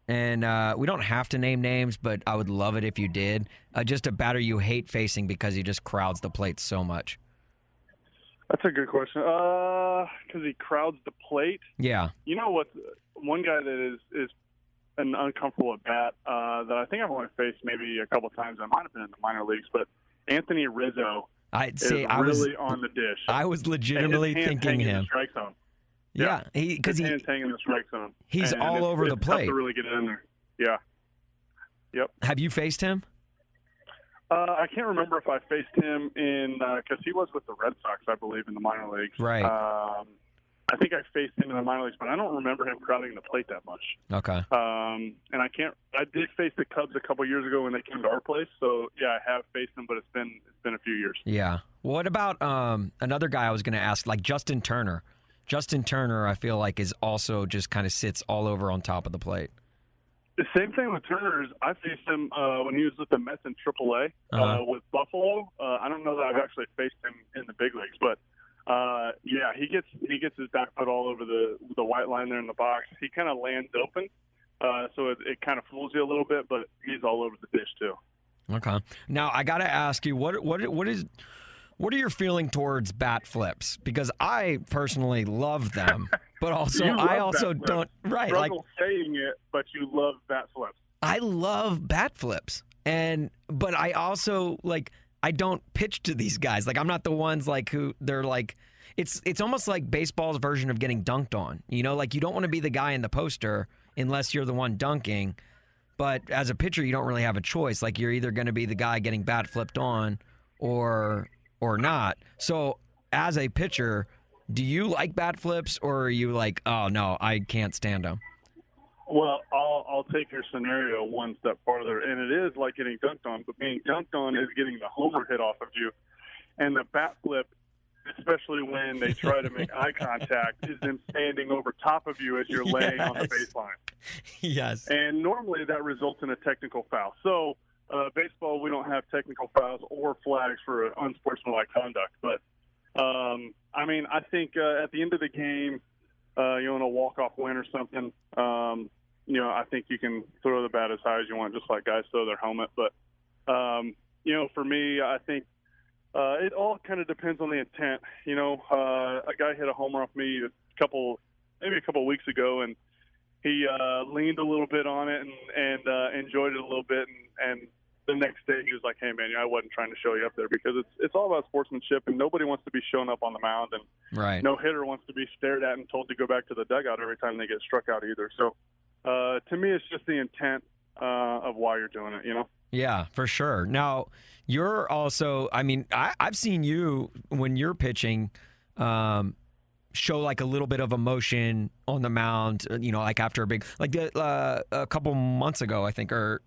And uh, we don't have to name names, but I would love it if you did. Uh, just a batter you hate facing because he just crowds the plate so much. That's a good question. Uh, because he crowds the plate. Yeah. You know what? One guy that is is an uncomfortable at bat uh, that I think I've only faced maybe a couple times. I might have been in the minor leagues, but Anthony Rizzo I is see. I was. really on the dish. I was legitimately thinking hang in the him. Strike zone. Yeah, because His he, hands hanging the strike zone. he's And all over the plate. to really get in there. Yeah. Yep. have you faced him? Uh, I can't remember if I faced him in because he was with the Red Sox, I believe, in the minor leagues. Right. Um, I think I faced him in the minor leagues, but I don't remember him crowding the plate that much. Okay. Um, and I can't. I did face the Cubs a couple years ago when they came to our place, so yeah, I have faced them, but it's been it's been a few years. Yeah. What about um, another guy I was going to ask, like Justin Turner? Justin Turner, I feel like, is also just kind of sits all over on top of the plate. The same thing with Turner is I faced him uh, when he was with the Mets in AAA uh, Uh-huh. with Buffalo. Uh, I don't know that I've actually faced him in the big leagues, but uh, yeah, he gets he gets his back foot all over the the white line there in the box. He kind of lands open, uh, so it, it kind of fools you a little bit, but he's all over the dish too. Okay. Now I got to ask you, what what what is what are your feeling towards bat flips? Because I personally love them, but also I also don't. Right. Like saying it, but you love bat flips. I love bat flips, and but I also like I don't pitch to these guys. Like I'm not the ones like who they're like. It's it's almost like baseball's version of getting dunked on. You know, like you don't want to be the guy in the poster unless you're the one dunking. But as a pitcher, you don't really have a choice. Like you're either going to be the guy getting bat flipped on, or or not. So as a pitcher, do you like bat flips, or are you like, oh no, I can't stand them? Well, I'll I'll take your scenario one step farther, and it is like getting dunked on, but being dunked on is getting the homer hit off of you, and the bat flip, especially when they try to make eye contact, is them standing over top of you as you're laying on the Yes. baseline, yes. and normally that results in a technical foul. So, uh, baseball we don't have technical fouls or flags for unsportsmanlike conduct, but um, I mean I think uh, at the end of the game uh, you know, a walk-off win or something, um, you know, I think you can throw the bat as high as you want, just like guys throw their helmet. But, um, you know, for me, I think uh, it all kind of depends on the intent. You know, uh, a guy hit a homer off me a couple, maybe a couple of weeks ago, and he uh, leaned a little bit on it and, and uh, enjoyed it a little bit. And, and the next day, he was like, "Hey, man, I wasn't trying to show you up there because it's it's all about sportsmanship, and nobody wants to be shown up on the mound and." Right. no hitter wants to be stared at and told to go back to the dugout every time they get struck out either. So, uh, to me, it's just the intent uh, of why you're doing it. You know. Yeah, for sure. Now, you're also, I mean, I, I've seen you when you're pitching um, show like a little bit of emotion on the mound, you know, like after a big, like the, uh, a couple months ago, I think, or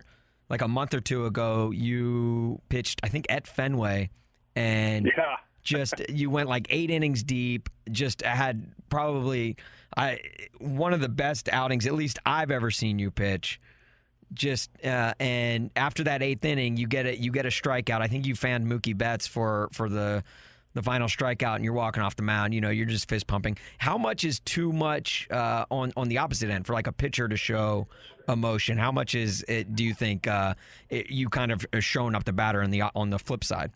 like a month or two ago, you pitched, I think, at Fenway. And Yeah. just you went like eight innings deep just had probably i one of the best outings at least i've ever seen you pitch just uh, and after that eighth inning you get it you get a strikeout i think you fanned mookie betts for for the the final strikeout and you're walking off the mound you know you're just fist pumping how much is too much uh, on on the opposite end for like a pitcher to show emotion how much is it do you think uh, it, you kind of are showing up the batter on the on the flip side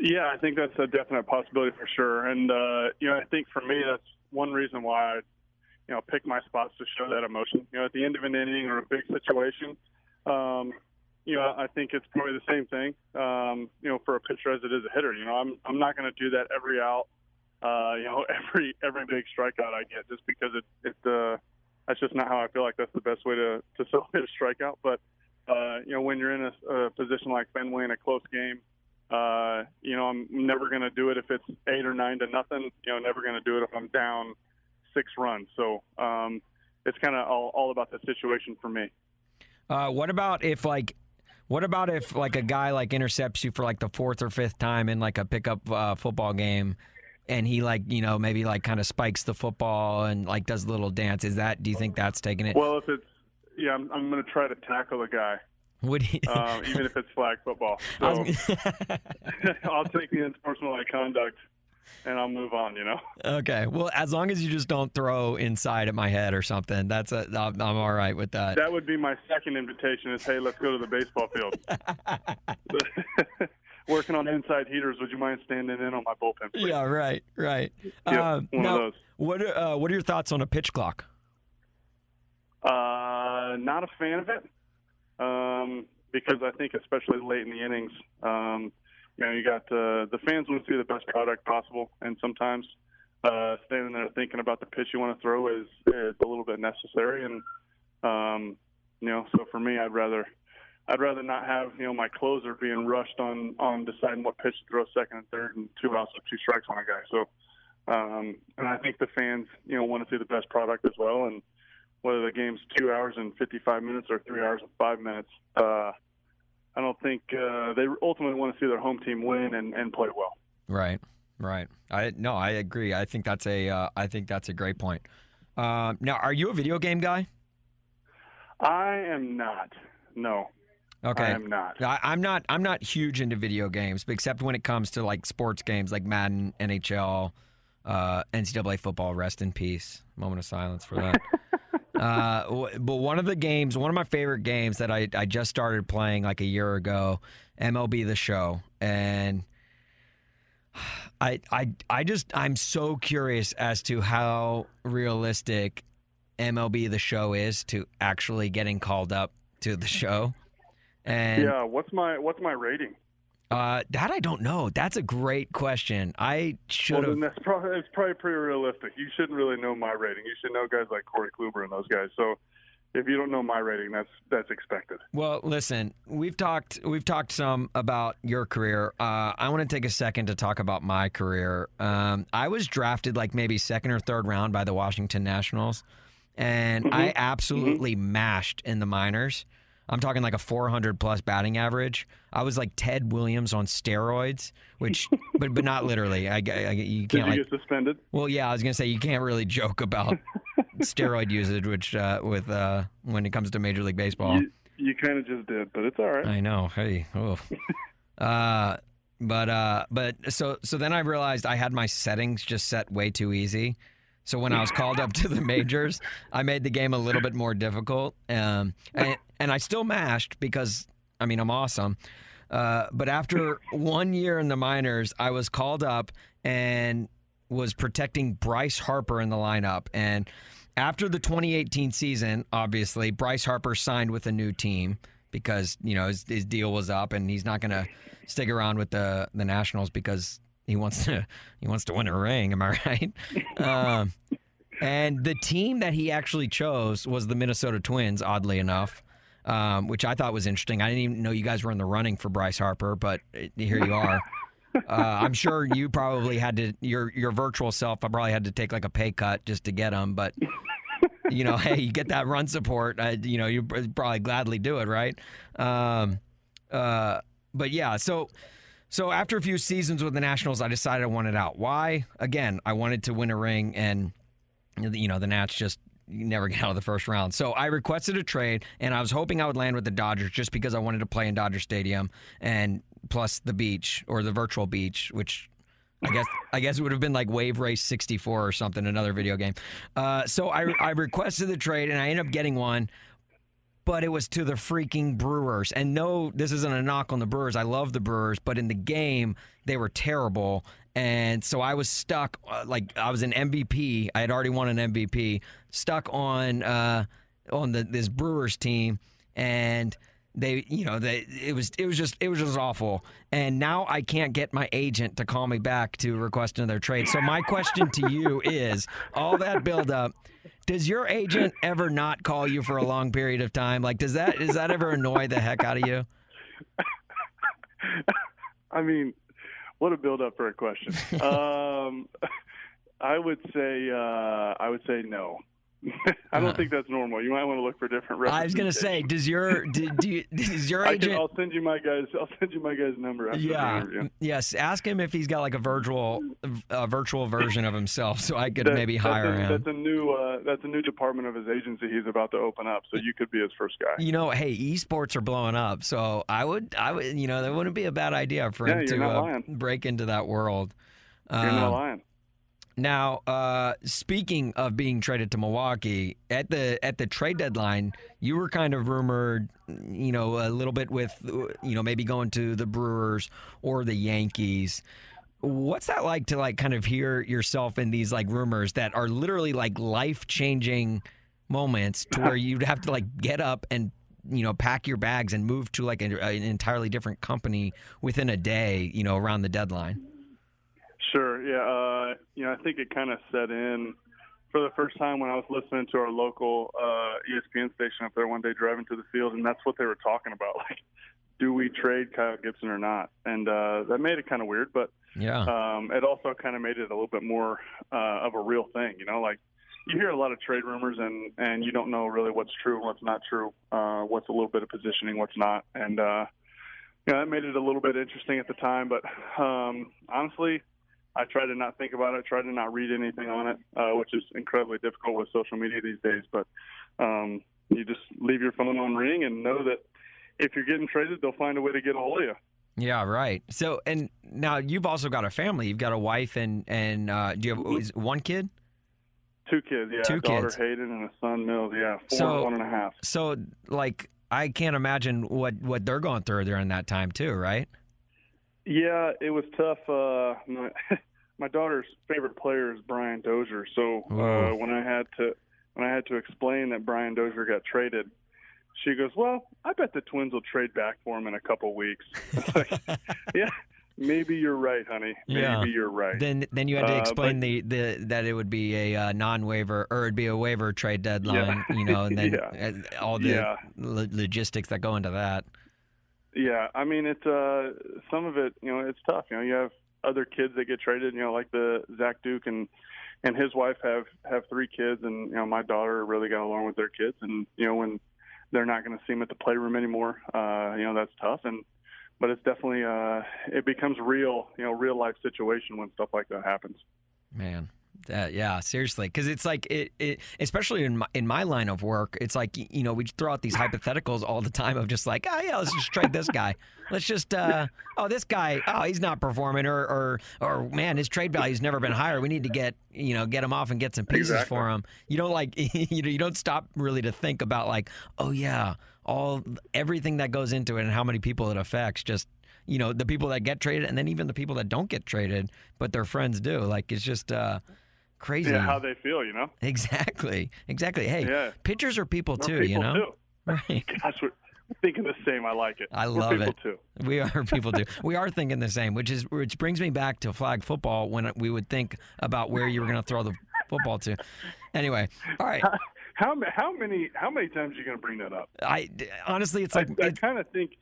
Yeah, I think that's a definite possibility for sure. And uh, you know, I think for me, that's one reason why I, you know, pick my spots to show that emotion. You know, at the end of an inning or a big situation, um, you know, I think it's probably the same thing. Um, you know, for a pitcher as it is a hitter. You know, I'm I'm not going to do that every out. Uh, you know, every every big strikeout I get, just because it it uh, that's just not how I feel like that's the best way to to celebrate a strikeout. But uh, you know, when you're in a, a position like Fenway in a close game. Uh, you know, I'm never going to do it if it's eight or nine to nothing. You know, never going to do it if I'm down six runs. So um, it's kind of all, all about the situation for me. Uh, what about if like, what about if like a guy like intercepts you for like the fourth or fifth time in like a pickup uh, football game, and he like you know maybe like kind of spikes the football and like does a little dance? Is that? Do you think that's taking it? Well, if it's yeah, I'm, I'm going to try to tackle the guy, Would he? um, even if it's flag football. So was- I'll take the unsportsmanlike conduct and I'll move on. You know. okay. Well, as long as you just don't throw inside at my head or something, that's a, I'm, I'm all right with that. That would be my second invitation. Is hey, let's go to the baseball field. Working on inside heaters. Would you mind standing in on my bullpen? Please? Yeah. Right. Right. Yeah, Um, one now, of those. what are, uh, what are your thoughts on a pitch clock? Uh, not a fan of it um, because I think, especially late in the innings, um, you know, you got uh, the fans want to see the best product possible, and sometimes uh, standing there thinking about the pitch you want to throw is is a little bit necessary. And um, you know, so for me, I'd rather I'd rather not have you know my closer being rushed on on deciding what pitch to throw second and third and two outs or two strikes on a guy. So, um, and I think the fans you know want to see the best product as well. And whether the game's two hours and 55 minutes or three hours and five minutes, uh, I don't think uh, they ultimately want to see their home team win and, and play well. Right, right. I no, I agree. I think that's a uh, I think that's a great point. Uh, now, are you a video game guy? I am not. No. Okay. I am not. I, I'm not. I'm not huge into video games, except when it comes to like sports games, like Madden, NHL, uh, NCAA football. Rest in peace. Moment of silence for that. uh, w- but one of the games, one of my favorite games that I I just started playing like a year ago, MLB The Show, and I I I just I'm so curious as to how realistic MLB The Show is to actually getting called up to the show. And yeah. What's my what's my rating? uh, that I don't know. That's a great question. I should have. then that's probably it's probably pretty realistic. You shouldn't really know my rating. You should know guys like Corey Kluber and those guys. So if you don't know my rating, that's that's expected. Well, listen, we've talked we've talked some about your career. Uh, I want to take a second to talk about my career. Um, I was drafted like maybe second or third round by the Washington Nationals, and I absolutely mashed in the minors. I'm talking like a 400 plus batting average. I was like Ted Williams on steroids, which, but but not literally. I, I you can't you like. get suspended? Well, yeah, I was gonna say you can't really joke about steroid usage, which uh, with uh, when it comes to Major League Baseball. You, you kind of just did, but it's all right. I know. Hey. Oh. uh, but uh, but so so then I realized I had my settings just set way too easy. So when I was called up to the majors, I made the game a little bit more difficult. Um, and, and I still mashed because I mean I'm awesome. Uh, but after one year in the minors, I was called up and was protecting Bryce Harper in the lineup. And after the 2018 season, obviously Bryce Harper signed with a new team because you know his, his deal was up and he's not going to stick around with the the Nationals because he wants to he wants to win a ring. Am I right? um, and the team that he actually chose was the Minnesota Twins. Oddly enough. Um, which I thought was interesting. I didn't even know you guys were in the running for Bryce Harper, but uh, here you are. Uh, I'm sure you probably had to your your virtual self. I probably had to take like a pay cut just to get him, but you know, hey, you get that run support. Uh, you know, you probably gladly do it, right? Um, uh, but yeah, so so after a few seasons with the Nationals, I decided I wanted out. Why? Again, I wanted to win a ring, and you know, the Nats just never get out of the first round. So I requested a trade, and I was hoping I would land with the Dodgers just because I wanted to play in Dodger Stadium and plus the beach or the virtual beach, which I guess I guess it would have been like Wave Race 64 or something, another video game. Uh, so I I requested the trade, and I ended up getting one. But it was to the freaking Brewers. And no, this isn't a knock on the Brewers. I love the Brewers, but in the game, they were terrible. And so I was stuck, uh, like I was an MVP. I had already won an MVP, stuck on uh, on the this Brewers team, and they, you know, they it was it was just it was just awful. And now I can't get my agent to call me back to request another trade. So my question to you is, all that buildup, does your agent ever not call you for a long period of time? Like, does that does that ever annoy the heck out of you? I mean, what a build up for a question. um, I would say uh, I would say no. I don't Uh-huh. think that's normal. You might want to look for different. I was gonna say, does your do, do you, does your I can, agent? I'll send you my guys. I'll send you my guy's number after yeah, the interview. yes. Ask him if he's got like a virtual, a virtual version of himself, so I could That- maybe that's hire a, him. That's a new. Uh, that's a new department of his agency he's about to open up. So you could be his first guy. You know, hey, esports are blowing up, so I would, I would, you know, that wouldn't be a bad idea for Yeah, him to uh, break into that world. You're not Um, lying. Now, uh, speaking of being traded to Milwaukee at the at the trade deadline, you were kind of rumored, you know, a little bit with, you know, maybe going to the Brewers or the Yankees. What's that like to like kind of hear yourself in these like rumors that are literally like life changing moments to where you'd have to like get up and you know pack your bags and move to like a, an entirely different company within a day, you know, around the deadline. Sure. Yeah. Uh, you know, I think it kind of set in for the first time when I was listening to our local uh, ESPN station up there one day driving to the field, and that's what they were talking about. Like, do we trade Kyle Gibson or not? And uh, that made it kind of weird, but Yeah. um, it also kind of made it a little bit more uh, of a real thing. You know, like you hear a lot of trade rumors, and and you don't know really what's true and what's not true, uh, what's a little bit of positioning, what's not, and uh, know that made it a little bit interesting at the time. But um, honestly, I try to not think about it, try to not read anything on it, uh, which is incredibly difficult with social media these days. But um, you just leave your phone on ring and know that if you're getting traded, they'll find a way to get a hold of you. Yeah, right. So, and now you've also got a family. You've got a wife and and uh, do you have is one kid? Two kids, yeah, Two a daughter kids. Hayden and a son Mills, yeah, four So- and one and a half. So, like, I can't imagine what what they're going through during that time too, right? Yeah, it was tough. Uh, my my daughter's favorite player is Brian Dozier, so uh, when I had to when I had to explain that Brian Dozier got traded, she goes, "Well, I bet the Twins will trade back for him in a couple weeks." Like, yeah, maybe you're right, honey. Maybe Yeah. you're right. Then then you had to Uh, explain the, the that it would be a uh, non-waiver or it'd be a waiver trade deadline, yeah. you know, and then Yeah. uh, all the lo- logistics that go into that. Yeah, I mean it's uh some of it, you know, it's tough. You know, you have other kids that get traded, you know, like the Zach Duke and and his wife have have three kids and you know, my daughter really got along with their kids and you know, when they're not going to see them at the playroom anymore, uh, you know, that's tough and but it's definitely uh it becomes real, you know, real life situation when stuff like that happens. Man, that, yeah, seriously, because it's like it, it, especially in my, in my line of work, it's like you know we throw out these hypotheticals all the time of just like, oh yeah, let's just trade this guy. Let's just, uh, oh this guy, oh he's not performing, or or or man, his trade value's never been higher. We need to get you know get him off and get some pieces Exactly. for him. You don't like you know you don't stop really to think about like, oh yeah, all everything that goes into it and how many people it affects. Just you know the people that get traded and then even the people that don't get traded but their friends do like it's just uh crazy Yeah, how they feel, you know. exactly exactly hey Yeah. pitchers are people We're too you know too. right Gosh, we're thinking the same. I like it. I love people it. Too. we are people too. we are thinking the same which is which brings me back to flag football when we would think about where you were going to throw the football to anyway all right How ma- how many how many times are you going to bring that up? i honestly it's like I it's, kind of think,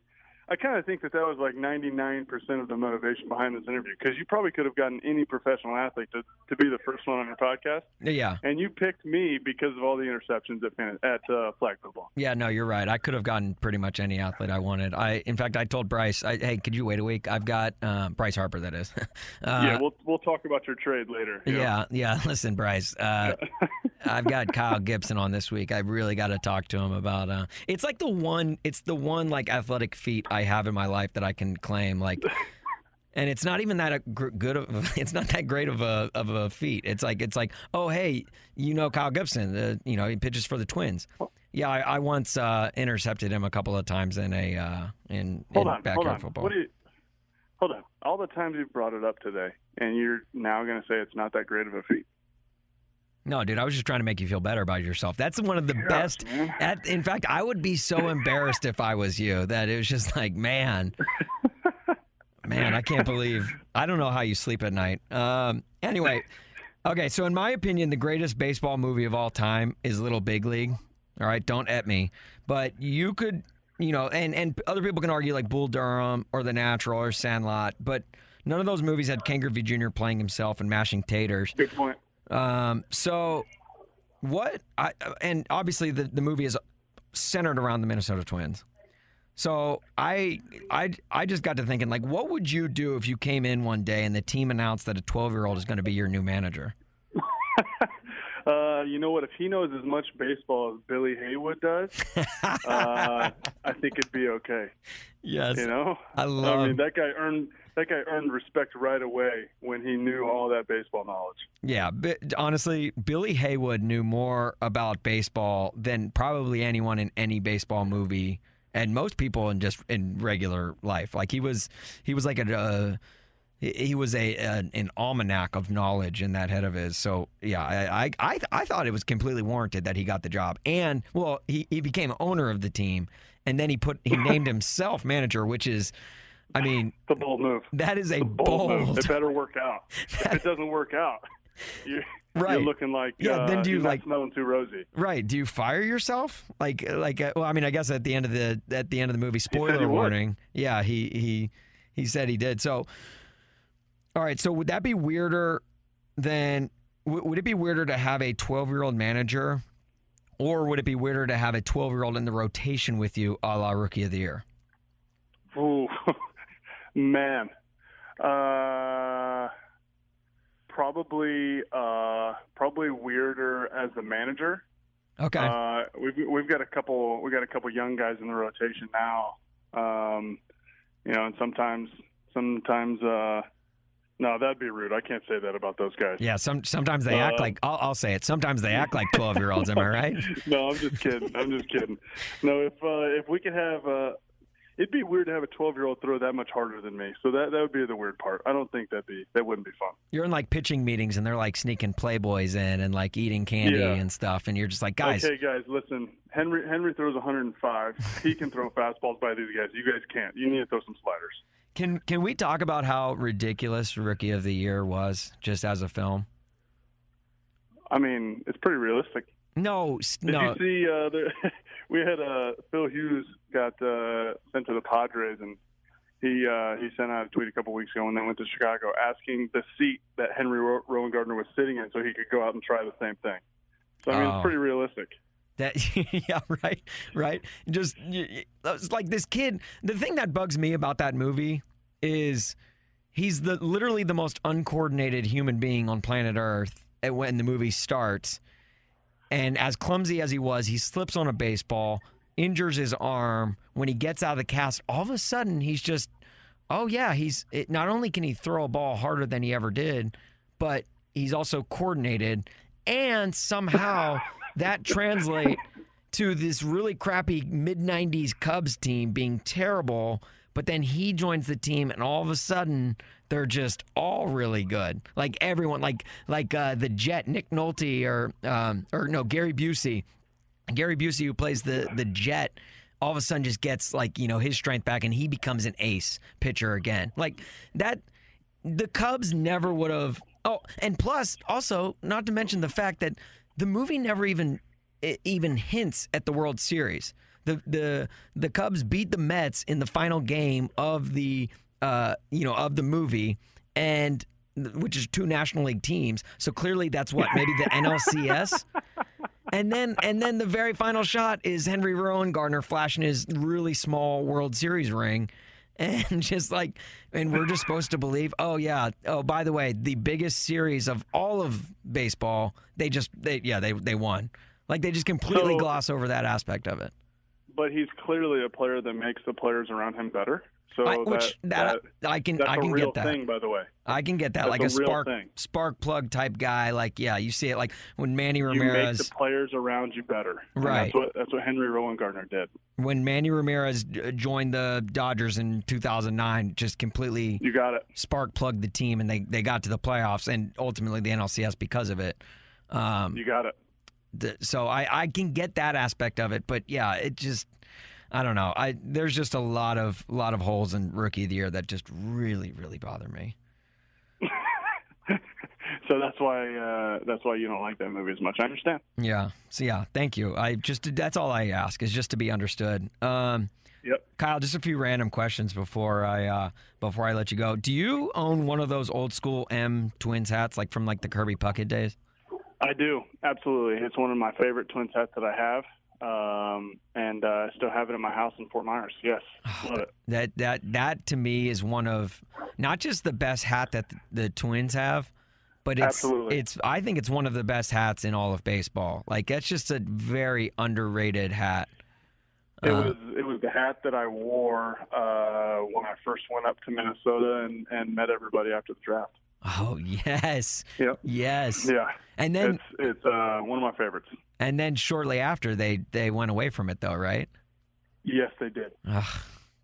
I kind of think that that was like 99% of the motivation behind this interview because you probably could have gotten any professional athlete to, to be the first one on your podcast, yeah and you picked me because of all the interceptions at at uh, flag football. Yeah, no, you're right. I could have gotten pretty much any athlete I wanted. I, in fact, I told Bryce, I, "Hey, could you wait a week? I've got uh, Bryce Harper. That is. uh, yeah, we'll we'll talk about your trade later. you know. yeah, yeah. Listen, Bryce, uh, I've got Kyle Gibson on this week. I really got to talk to him about. Uh, it's like the one. It's the one like athletic feat I have in my life that I can claim. Like, and it's not even that a gr- good. Of, it's not that great of a of a feat. It's like it's like, oh hey, you know Kyle Gibson. Uh, you know he pitches for the Twins. Yeah, I, I once uh, intercepted him a couple of times in a uh, in, Hold in on, backyard hold on. football. What you? Hold on. All the times you've brought it up today, and you're now going to say it's not that great of a feat. No, dude, I was just trying to make you feel better about yourself. That's one of the best. At, in fact, I would be so embarrassed if I was you that it was just like, man, man, I can't believe. I don't know how you sleep at night. Um, anyway, okay, so in my opinion, the greatest baseball movie of all time is Little Big League. All right, don't at me, but you could, you know, and and other people can argue like Bull Durham or The Natural or Sandlot, but none of those movies had Ken Griffey Jr. playing himself and mashing taters. Good point. Um, so what I and obviously the, the movie is centered around the Minnesota Twins. So I I I just got to thinking like what would you do if you came in one day and the team announced that a 12-year-old is going to be your new manager? Uh, you know what? If he knows as much baseball as Billy Heywood does, uh, I think it'd be okay. Yes. You know, I love I mean, that guy earned that guy earned respect right away when he knew all that baseball knowledge. Yeah, but honestly, Billy Heywood knew more about baseball than probably anyone in any baseball movie, and most people in just in regular life. Like he was, he was like a, uh, he was a an, an almanac of knowledge in that head of his. So yeah, I, I I I thought it was completely warranted that he got the job, and well, he he became owner of the team, and then he put he named himself manager, which is. I mean, It's a bold move. that is a a bold, move. bold. It better work out. if it doesn't work out, you, Right. you're looking like Yeah, uh, then do you, you're like- smelling too rosy. Right? Do you fire yourself? Like, like, uh, well, I mean, I guess at the end of the at the end of the movie, he spoiler would. warning. Yeah, he he he said he did. So, all right. So would that be weirder than? w- Would it be weirder to have a twelve year old manager, or would it be weirder to have a twelve year old in the rotation with you, a la Rookie of the Year? Ooh, man. Uh, probably, uh, probably weirder as the manager. Okay. Uh, we've we've got a couple we got a couple young guys in the rotation now. Um, you know, and sometimes sometimes uh, no, that'd be rude. I can't say that about those guys. yeah. Some sometimes they act uh, like I'll, I'll say it. Sometimes they act like twelve year olds. Am I right? no, I'm just kidding. I'm just kidding. No, if uh, if we could have, uh, it'd be weird to have a 12 year old throw that much harder than me. So that that would be the weird part. I don't think that'd be that wouldn't be fun. You're in like pitching meetings and they're like sneaking playboys in and like eating candy Yeah. and stuff, and you're just like, guys, Okay, guys, listen. Henry Henry throws 105. he can throw fastballs by these guys. You guys can't. You need to throw some sliders. Can can we talk about how ridiculous Rookie of the Year was just as a film? I mean, it's pretty realistic. No, Did no. you see? Uh, the, we had uh, Phil Hughes got uh, sent to the Padres, and he uh, he sent out a tweet a couple weeks ago and they went to Chicago, asking the seat that Henry Ro- Rowengartner was sitting in, so he could go out and try the same thing. So I mean, Oh. it's pretty realistic. That yeah, right, right. Just it's like this kid. The thing that bugs me about that movie is he's the literally the most uncoordinated human being on planet Earth at- when the movie starts. And as clumsy as he was, he slips on a baseball, injures his arm. When he gets out of the cast, all of a sudden he's just, oh yeah, he's. It, not only can he throw a ball harder than he ever did, but he's also coordinated, and somehow that translate to this really crappy mid 90s Cubs team being terrible, but then he joins the team and all of a sudden they're just all really good. Like everyone like like uh, the Jet Nick Nolte or um, or no Gary Busey. Gary Busey who plays the the Jet all of a sudden just gets like, you know, his strength back and he becomes an ace pitcher again. Like that the Cubs never would have. Oh, and plus, also, not to mention the fact that the movie never even even hints at the World Series. The the the Cubs beat the Mets in the final game of the uh you know of the movie, and which is two National League teams. So clearly, that's what maybe the NLCS. And then, and then the very final shot is Henry Rowengartner flashing his really small World Series ring, and just like, and we're just supposed to believe, oh yeah, oh by the way, the biggest series of all of baseball, they just, they yeah, they they won. Like they just completely So- gloss over that aspect of it. But he's clearly a player that makes the players around him better. So I, that, which that, I can I can get that. thing, by the way. I can get that, That's like a, a spark thing. spark plug type guy. Like yeah, you see it like when Manny Ramirez. You make the players around you better. Right. That's what that's what Henry Rowengartner did. when Manny Ramirez uh, joined the Dodgers in 2009, just completely You got it. spark plugged the team, and they, they got to the playoffs and ultimately the NLCS because of it. Um, You got it. th- so I, I can get that aspect of it, but yeah, it just I don't know. I there's just a lot of lot of holes in rookie of the year that just really really bother me. So that's why uh, that's why you don't like that movie as much. I understand. Yeah. So yeah, thank you. I just that's all I ask is just to be understood. Um, Yep. Kyle, just a few random questions before I uh, before I let you go. Do you own one of those old school M Twins hats, like from like the Kirby Puckett days? I do absolutely. It's one of my favorite Twins hats that I have, um, and uh, I still have it in my house in Fort Myers. Yes, love it. That that that to me is one of not just the best hat that the, the Twins have, but it's Absolutely. it's I think it's one of the best hats in all of baseball. Like that's just a very underrated hat. It Uh, was it was the hat that I wore uh, when I first went up to Minnesota and, and met everybody after the draft. oh yes, Yep. yes. Yeah, And then it's it's uh, one of my favorites. And then shortly after they they went away from it though, right? Yes, they did. Ugh,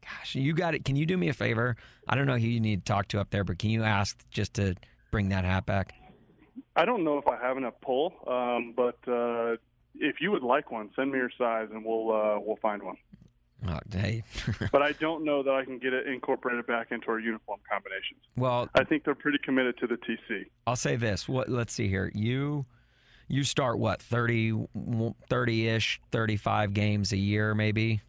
gosh, you got it. Can you do me a favor? I don't know who you need to talk to up there, but can you ask just to bring that hat back? I don't know if I have enough pull, um, but uh, if you would like one, send me your size and we'll uh, we'll find one. Oh, hey. but I don't know that I can get it incorporated back into our uniform combinations. well, I think they're pretty committed to the TC. I'll say this. What? Let's see here. You you start what 30 30ish 35 games a year maybe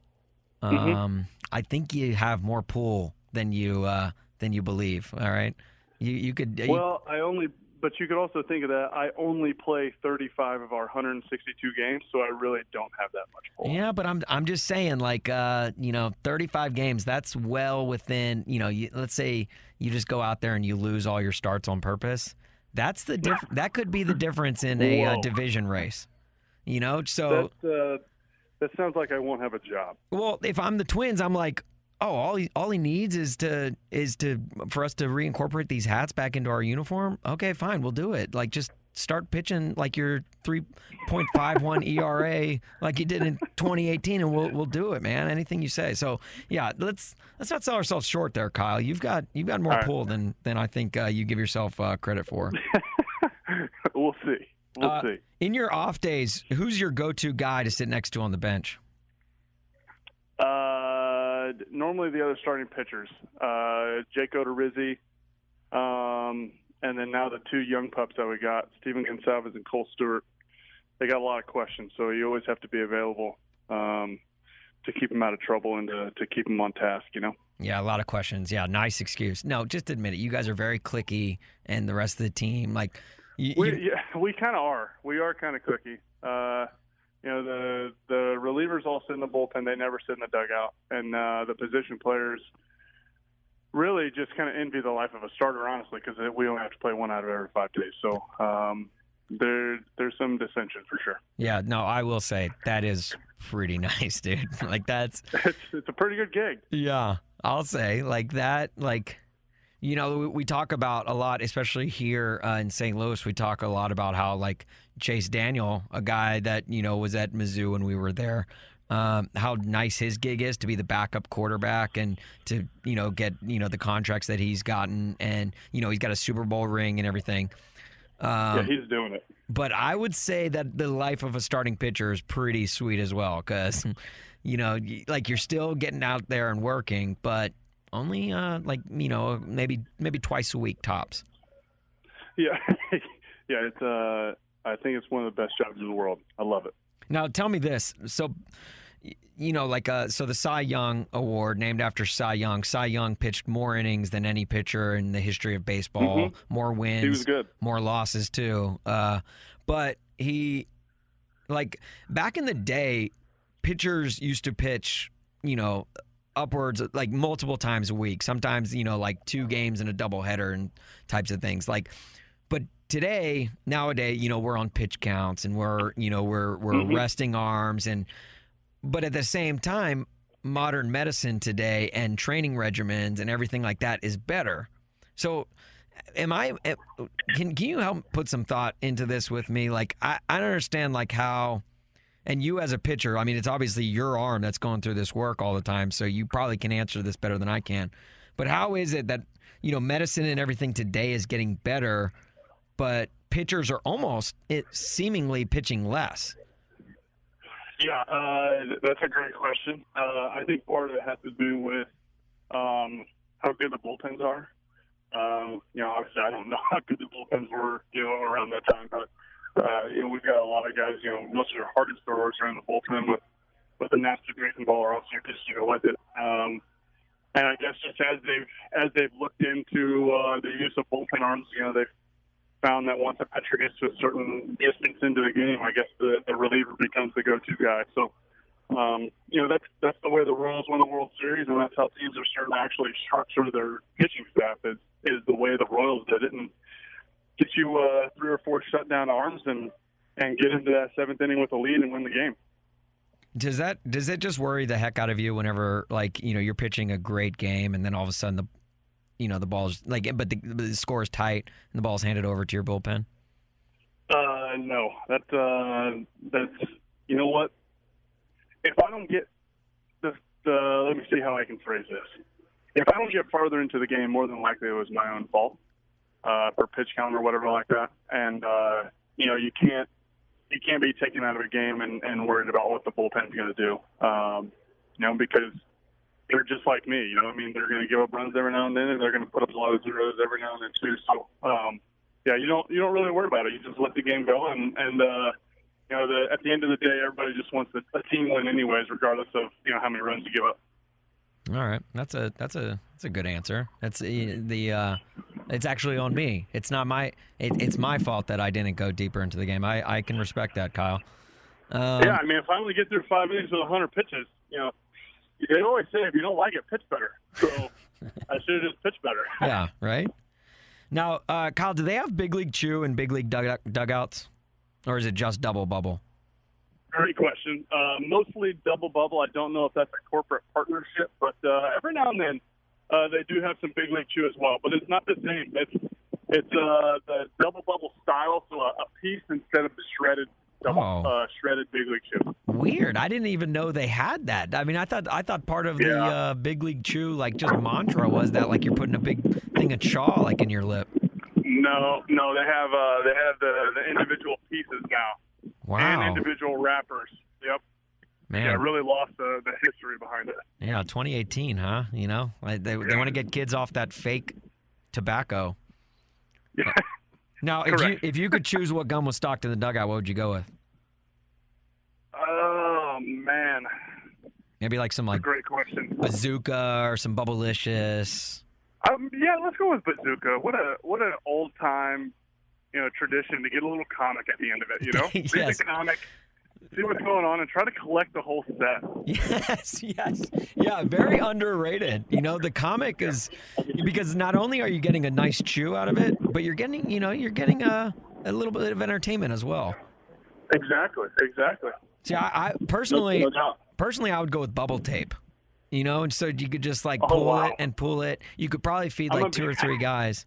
Mhm. um i think you have more pull than you uh than you believe all right you you could you- Well, I only, but you could also think of that. I only play 35 of our 162 games, so I really don't have that much pull. yeah but i'm i'm just saying like uh you know 35 games that's well within you know you, let's say you just go out there and you lose all your starts on purpose that's the diff- that could be the difference in a uh, division race you know so That uh, that sounds like I won't have a job. Well, if I'm the Twins, I'm like, oh, all he all he needs is to is to for us to reincorporate these hats back into our uniform. Okay, fine, we'll do it. Like just start pitching like your 3.51 ERA like you did in 2018 and we'll we'll do it, man. Anything you say. So, yeah, let's let's not sell ourselves short there, Kyle. You've got you've got more right. pull than than I think uh, you give yourself uh, credit for. we'll see. We'll Uh, see. In your off days, who's your go-to guy to sit next to on the bench? Uh, normally the other starting pitchers, uh, Jake Odorizzi, um, and then now the two young pups that we got, Stephen Gonsalves and Kohl Stewart. They got a lot of questions, so you always have to be available um, to keep them out of trouble and to, to keep them on task. You know. Yeah, a lot of questions. Yeah, nice excuse. No, just admit it. You guys are very cliquey, and the rest of the team, like, you, We you- yeah, we kind of are. We are kind of cookie. Uh, you know, the the relievers all sit in the bullpen. They never sit in the dugout, and uh, the position players really just kind of envy the life of a starter, honestly, because we only have to play one out of every five days. So um, there there's some dissension for sure. yeah. No, I will say that is pretty nice, dude. like that's It's it's a pretty good gig. yeah. I'll say like that. Like, you know, we, we talk about a lot, especially here uh, in St. Louis. We talk a lot about how like Chase Daniel, a guy that you know was at Mizzou when we were there. Um, how nice his gig is to be the backup quarterback and to you know get you know the contracts that he's gotten and you know he's got a Super Bowl ring and everything. Um, yeah, he's doing it. but I would say that the life of a starting pitcher is pretty sweet as well because, you know, like you're still getting out there and working, but only uh, like you know maybe maybe twice a week tops. Yeah, yeah. It's uh, I think it's one of the best jobs in the world. I love it. Now tell me this, so. You know, like uh, so the Cy Young Award named after Cy Young. Cy Young pitched more innings than any pitcher in the history of baseball. More wins. Mm-hmm. He was good. more losses too. Uh, but he, like back in the day, pitchers used to pitch, you know, upwards like multiple times a week. Sometimes you know, like two games and a doubleheader and types of things. Like, but today, nowadays, you know, we're on pitch counts and we're, you know, we're we're Mhm. resting arms and, but at the same time. Modern medicine today and training regimens and everything like that is better. So, am I can can you help put some thought into this with me like I, I don't understand like how and you as a pitcher i mean it's obviously your arm that's going through this work all the time so you probably can answer this better than i can but how is it that you know medicine and everything today is getting better but pitchers are almost it seemingly pitching less Yeah, uh, that's a great question. Uh, I think part of it has to do with um, how good the bullpens are. Um, you know, obviously, I don't know how good the bullpens were, you know, around that time, but uh, you know, we've got a lot of guys. You know, most of their hardest throwers are in the bullpen with with the nasty breaking ball, or else you're just you know with it. Um, and I guess just as they've as they've looked into uh, the use of bullpen arms, you know, they've found that once a pitcher gets to a certain distance into the game, I guess the, the reliever becomes the go-to guy. So, um, you know, that's that's the way the Royals win the World Series, and that's how teams are starting to actually structure their pitching staff is is the way the Royals did it, and get you uh, three or four shutdown arms and and get into that seventh inning with a lead and win the game. does that does it just worry the heck out of you whenever like you know you're pitching a great game and then all of a sudden the you know the ball's like but the, the score is tight and the ball's handed over to your bullpen Uh, no, that uh, that's you know what? If I don't get the, the let me see how I can phrase this. If I don't get farther into the game, more than likely it was my own fault uh, for pitch count or whatever like that. And uh, you know you can't you can't be taken out of a game and, and worried about what the bullpen's going to do. Um, You know, because they're just like me. You know, I mean, they're going to give up runs every now and then, and they're going to put up a lot of zeros every now and then too. So, um, yeah, you don't you don't really worry about it. You just let the game go, and and uh, you know, the, at the end of the day, everybody just wants a, a team win, anyways, regardless of you know how many runs you give up. All right, that's a that's a that's a good answer. That's the, the uh, it's actually on me. It's not my it, it's my fault that I didn't go deeper into the game. I I can respect that, Kyle. Um, yeah, I mean, if I only get through five innings with 100 pitches, you know, they always say if you don't like it, pitch better. So I should have just pitched better. yeah, right. Now, uh, Kyle, do they have big league chew and big league dug- dugouts, or is it just double bubble? Great question. Uh, mostly double bubble. I don't know if that's a corporate partnership, but uh, every now and then uh, they do have some big league chew as well. But it's not the same. It's it's uh, the double bubble style, so a, a piece instead of the shredded double Oh. uh, shredded big league chew. Weird. I didn't even know they had that. I mean, I thought I thought part of the uh, big league chew, like just mantra, was that like you're putting a big thing of chaw like in your lip. No, no, they have uh, they have the, the individual pieces now Wow. and individual wrappers. Yep. man. Yeah, I really lost the, the history behind it. Yeah, 2018, huh? You know, like they they want to get kids off that fake tobacco. Yeah. Now, if you if you could choose what gum was stocked in the dugout, what would you go with? Oh man, Maybe like some like great question. bazooka or some bubblicious. Um, yeah, let's go with bazooka. What a what an old time, you know, tradition to get a little comic at the end of it. You know, read Yes. the comic, see what's going on, and try to collect the whole set. Yes, yes, yeah. Very underrated. You know, the comic is because not only are you getting a nice chew out of it, but you're getting you know you're getting a a little bit of entertainment as well. Exactly, exactly. See, I, I personally no personally I would go with bubble tape. You know, and so you could just like Oh, pull wow. it and pull it. You could probably feed like two or three guys.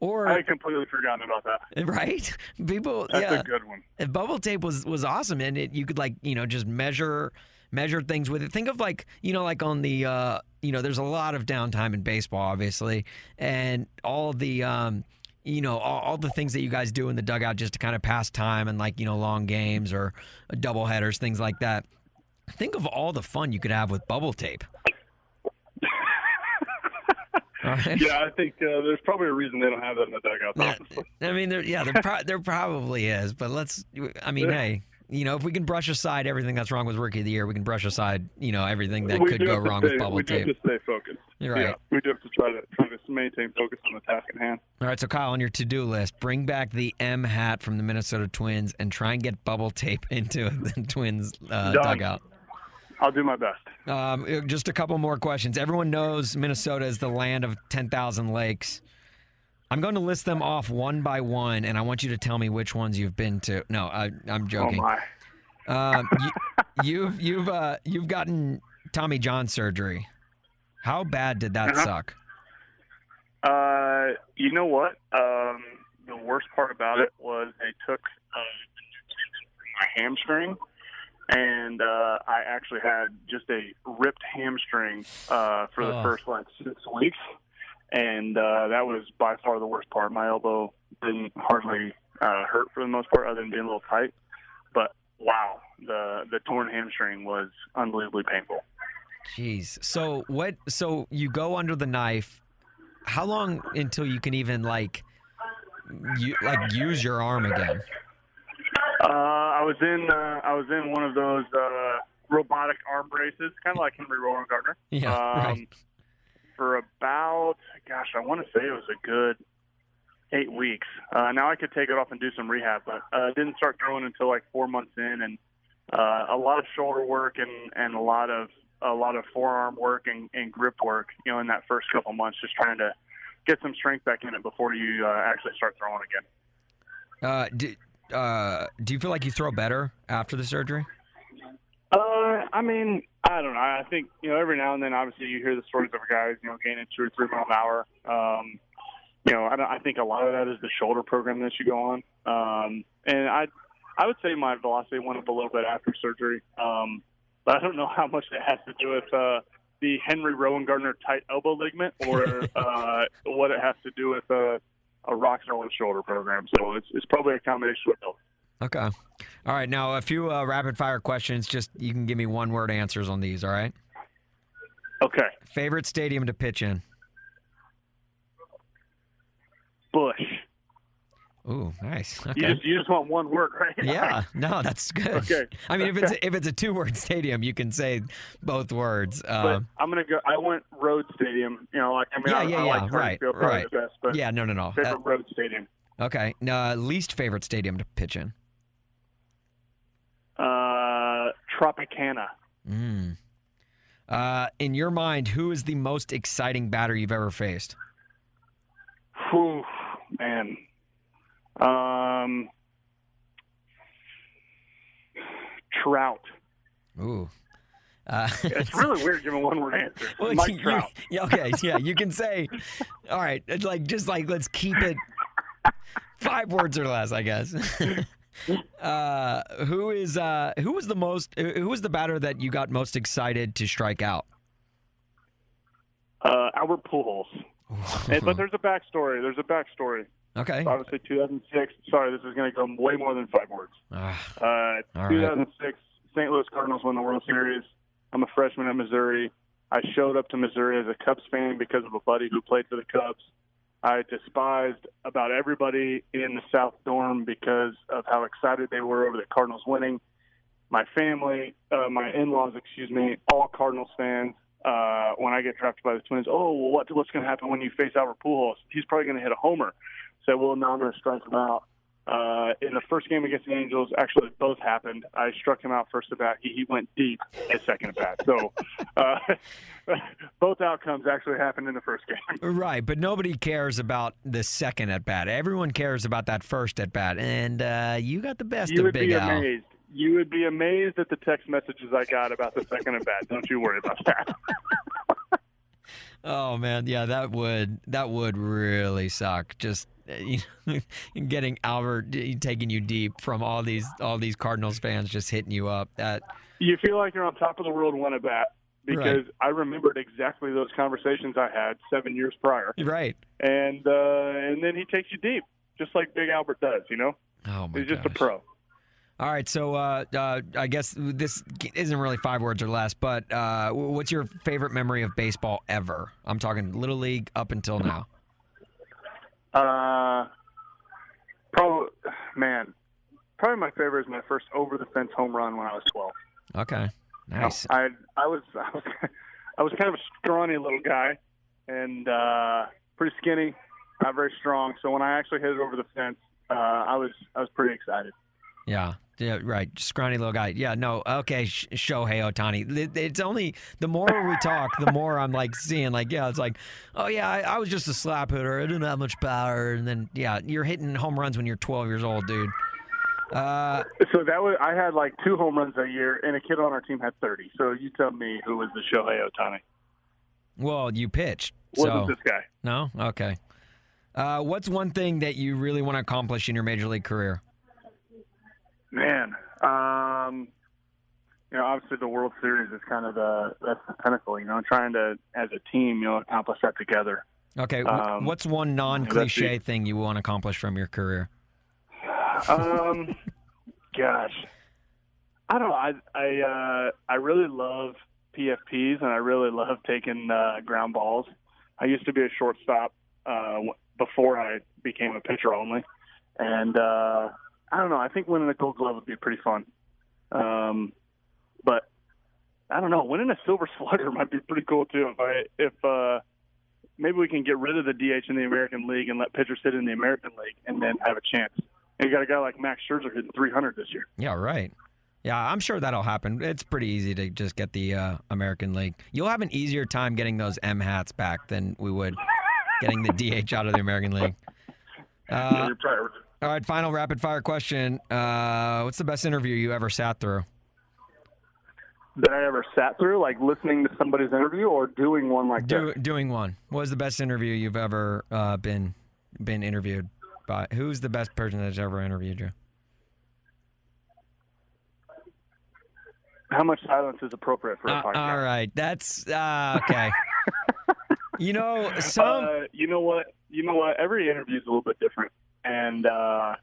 Or I completely forgotten about that. right? People That's yeah. a good one. Bubble tape was was awesome and it you could like you know just measure measure things with it think of like you know like on the uh you know there's a lot of downtime in baseball obviously and all the um you know all, all the things that you guys do in the dugout just to kind of pass time and like you know long games or double headers things like that think of all the fun you could have with bubble tape right Yeah, I think uh, there's probably a reason they don't have that in the dugout. yeah, I mean, there, yeah, there, pro- there probably is, but let's. I mean, hey, you know, if we can brush aside everything that's wrong with Rookie of the Year, we can brush aside, you know, everything that we could go wrong stay, with bubble we do tape. have to stay focused. You're right. Yeah, we do have to try to try to maintain focus on the task at hand. All right, so Kyle, on your to-do list, bring back the M hat from the Minnesota Twins and try and get bubble tape into the Twins uh, dugout. I'll do my best. Um, uh, just a couple more questions. Everyone knows Minnesota is the land of 10,000 lakes. I'm going to list them off one by one, and I want you to tell me which ones you've been to. No, I, I'm Oh joking. my. Um, you, you've you've uh, you've gotten Tommy John surgery. How bad did that Uh-huh. suck? Uh, you know what? Um, the worst part about it was they took uh, my hamstring, and uh, I actually had just a ripped hamstring uh, for the Oh. first like six weeks, and uh, that was by far the worst part. My elbow didn't hardly uh, hurt for the most part, other than being a little tight. But wow, the the torn hamstring was unbelievably painful. Jeez. So what? So you go under the knife. How long until you can even like you like use your arm again? Uh, I was in uh, I was in one of those uh, robotic arm braces, kind of like Henry Rowengartner. Yeah, um, right. For about, gosh, I want to say it was a good eight weeks. Uh, now I could take it off and do some rehab, but uh, didn't start throwing until like four months in, and uh, a lot of shoulder work and and a lot of a lot of forearm work and, and grip work. You know, in that first couple months, just trying to get some strength back in it before you uh, actually start throwing again. Uh, do, uh, do you feel like you throw better after the surgery? Uh, I mean, I don't know. I think you know every now and then, obviously, you hear the stories of guys, you know, gaining two or three miles an hour. Um, you know, I, don't, I think a lot of that is the shoulder program that you go on. Um, and I, I would say my velocity went up a little bit after surgery. Um, but I don't know how much it has to do with uh, the Henry Rowengartner tight elbow ligament or uh, what it has to do with uh, a rock throwing shoulder program. So it's it's probably a combination of both. Okay. All right. Now a few uh, rapid fire questions. Just you can give me one word answers on these. All right. Okay. Favorite stadium to pitch in? Busch. Ooh, nice. You just you just want one word, right? Yeah, no, that's good. Okay. I mean, if it's a, if it's a two word stadium, you can say both words. But Um, I'm gonna go. I went road stadium. You know, like I mean, Yeah, I, yeah, I yeah, like right, right. the best, but yeah, no, no, no. favorite Uh, road stadium. okay. Uh, least favorite stadium to pitch in? Uh, Tropicana. Mm. Uh, in your mind, who is the most exciting batter you've ever faced? Whew, man. Um, Trout. Ooh. Uh, It's really weird giving one word answer. Well, Mike you- Trout. yeah, okay, yeah, you can say, all right, like just like let's keep it five words or less, I guess. uh, who is uh, who was the most who was the batter that you got most excited to strike out? Uh, Albert Pujols. But there's a backstory. There's a backstory. Okay. Obviously, 2006. Sorry, this is going to go way more than five words. Ah, Uh, All right. 2006, St. Louis Cardinals won the World Series. I'm a freshman at Missouri. I showed up to Missouri as a Cubs fan because of a buddy who played for the Cubs. I despised about everybody in the South Dorm because of how excited they were over the Cardinals winning. My family, uh, my in-laws, excuse me, all Cardinals fans. Uh, when I get drafted by the Twins, oh, well, what, what's going to happen when you face Albert Pujols? He's probably going to hit a homer. So, well, no, I'm going to strike him out. Uh, in the first game against the Angels, actually both happened. I struck him out first at bat. He, he went deep at second at bat. So uh, both outcomes actually happened in the first game. right, but nobody cares about the second at bat. Everyone cares about that first at bat, and uh, you got the best You of would Big be Al. amazed. You would be amazed at the text messages I got about the second at bat. Don't you worry about that. Oh man, yeah, that would that would really suck. Just you know, getting Albert taking you deep from all these all these Cardinals fans just hitting you up. That You feel like you're on top of the world one at bat because Right. I remembered exactly those conversations I had seven years prior, right? and uh, and then he takes you deep, just like Big Albert does. You know, Oh my he's just a pro. All right, so uh, uh, I guess this isn't really five words or less, but uh, what's your favorite memory of baseball ever? I'm talking little league up until now. Uh, probably, man, probably my favorite is my first over the fence home run when I was 12. Okay, nice. I I was I was I was kind of a scrawny little guy and uh, pretty skinny, not very strong. So when I actually hit it over the fence, uh, I was I was pretty excited. Yeah. Yeah, right. Scrawny little guy. Yeah, no. Okay, Sh- Shohei Ohtani. It's only the more we talk, the more I'm like seeing, like, yeah, it's like, oh, yeah, I, I was just a slap hitter. I didn't have much power. And then, yeah, you're hitting home runs when you're 12 years old, dude. Uh, So that was I had like two home runs a year, and a kid on our team had 30. So you tell me who was the Shohei Ohtani? well, you pitched. Wasn't So, this guy? no? Okay. Uh, what's one thing that you really want to accomplish in your major league career? Man, um, you know, obviously the World Series is kind of the that's the pinnacle. You know, trying to as a team, you know, accomplish that together. Okay. Um, what's one non cliche thing you want to accomplish from your career? Um, gosh, I don't know. I I uh, I really love PFPs and I really love taking uh, ground balls. I used to be a shortstop uh, before I became a pitcher only, and uh, I don't know. I think winning a Gold Glove would be pretty fun. Um, but I don't know. Winning a Silver Slugger might be pretty cool too. If I if uh, maybe we can get rid of the DH in the American League and let pitchers sit in the American League and then have a chance. And you got a guy like Max Scherzer hitting 300 this year. Yeah, right. Yeah, I'm sure that'll happen. It's pretty easy to just get the uh, American League. You'll have an easier time getting those M hats back than we would getting the DH out of the American League. Yeah, Uh, you're probably- all right, final rapid fire question. Uh, what's the best interview you ever sat through? that I ever sat through, like listening to somebody's interview or doing one like Do, this. doing one. What was the best interview you've ever uh, been been interviewed by? Who's the best person that's ever interviewed you? How much silence is appropriate for a Uh, podcast? all right, that's uh, okay. you know, some Uh, you know what? You know what? Every interview is a little bit different, and uh,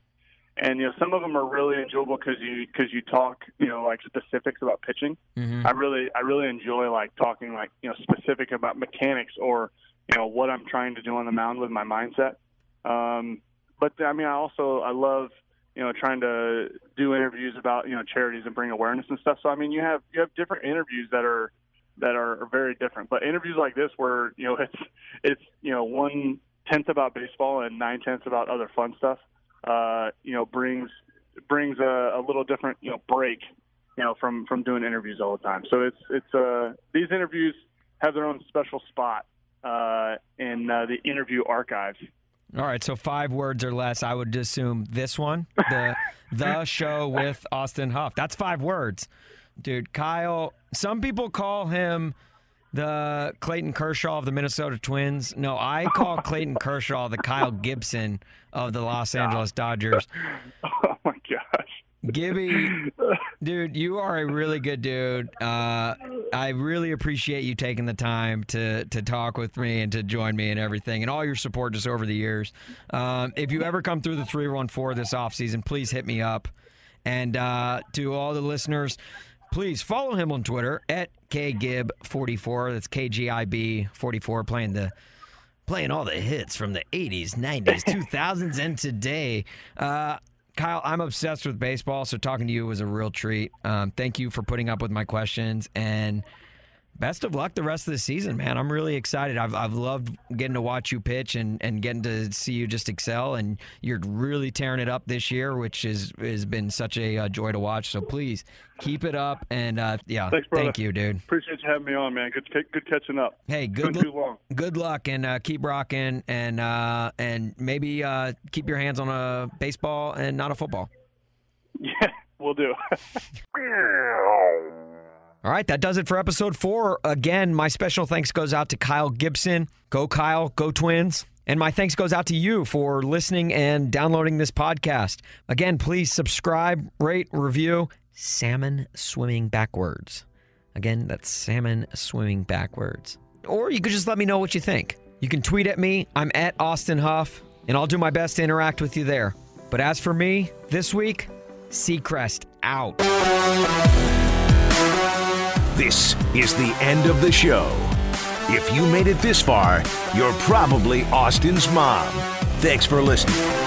and you know some of them are really enjoyable because you because you talk you know like specifics about pitching. Mhm. I really I really enjoy like talking like you know specific about mechanics or you know what I'm trying to do on the mound with my mindset. Um, but I mean I also I love you know trying to do interviews about you know charities and bring awareness and stuff. So I mean you have you have different interviews that are that are, are very different. But interviews like this where you know it's it's you know one tenth about baseball and nine tenths about other fun stuff. Uh, you know brings brings a, a little different you know break you know from from doing interviews all the time. So it's it's uh these interviews have their own special spot uh, in uh, the interview archives. All right, so five words or less. I would assume this one, the the show with Austin Huff. That's five words, dude. Kyle. Some people call him the Clayton Kershaw of the Minnesota Twins. No, I call Clayton Kershaw the Kyle Gibson of the Los Angeles Dodgers. Oh my gosh. Gibby, dude, you are a really good dude. Uh, I really appreciate you taking the time to to talk with me and to join me and everything, and all your support just over the years. Um, if you ever come through the three one four this offseason, please hit me up. And uh, to all the listeners, please follow him on Twitter at kgib44. That's kgib44, playing the playing all the hits from the 80s, 90s, 2000s, and today. Uh, Kyle, I'm obsessed with baseball, so talking to you was a real treat. Um, thank you for putting up with my questions, and best of luck the rest of the season, man. I'm really excited. I've, I've loved getting to watch you pitch and, and getting to see you just excel, and you're really tearing it up this year, which is has been such a uh, joy to watch. So please keep it up, and uh, yeah, Thanks, thank you, dude. Appreciate you having me on, man. Good good catching up. Hey, good long. good luck and uh, keep rocking and uh, and maybe uh, keep your hands on a baseball and not a football. Yeah, we'll do. All right, that does it for episode four. Again, my special thanks goes out to Kyle Gibson. Go Kyle, go Twins. And my thanks goes out to you for listening and downloading this podcast. Again, please subscribe, rate, review. Salmon swimming backwards. Again, that's salmon swimming backwards. Or you could just let me know what you think. You can tweet at me. I'm at Austin Huff, and I'll do my best to interact with you there. But as for me, this week, Seacrest out. This is the end of the show. If you made it this far, you're probably Austin's mom. Thanks for listening.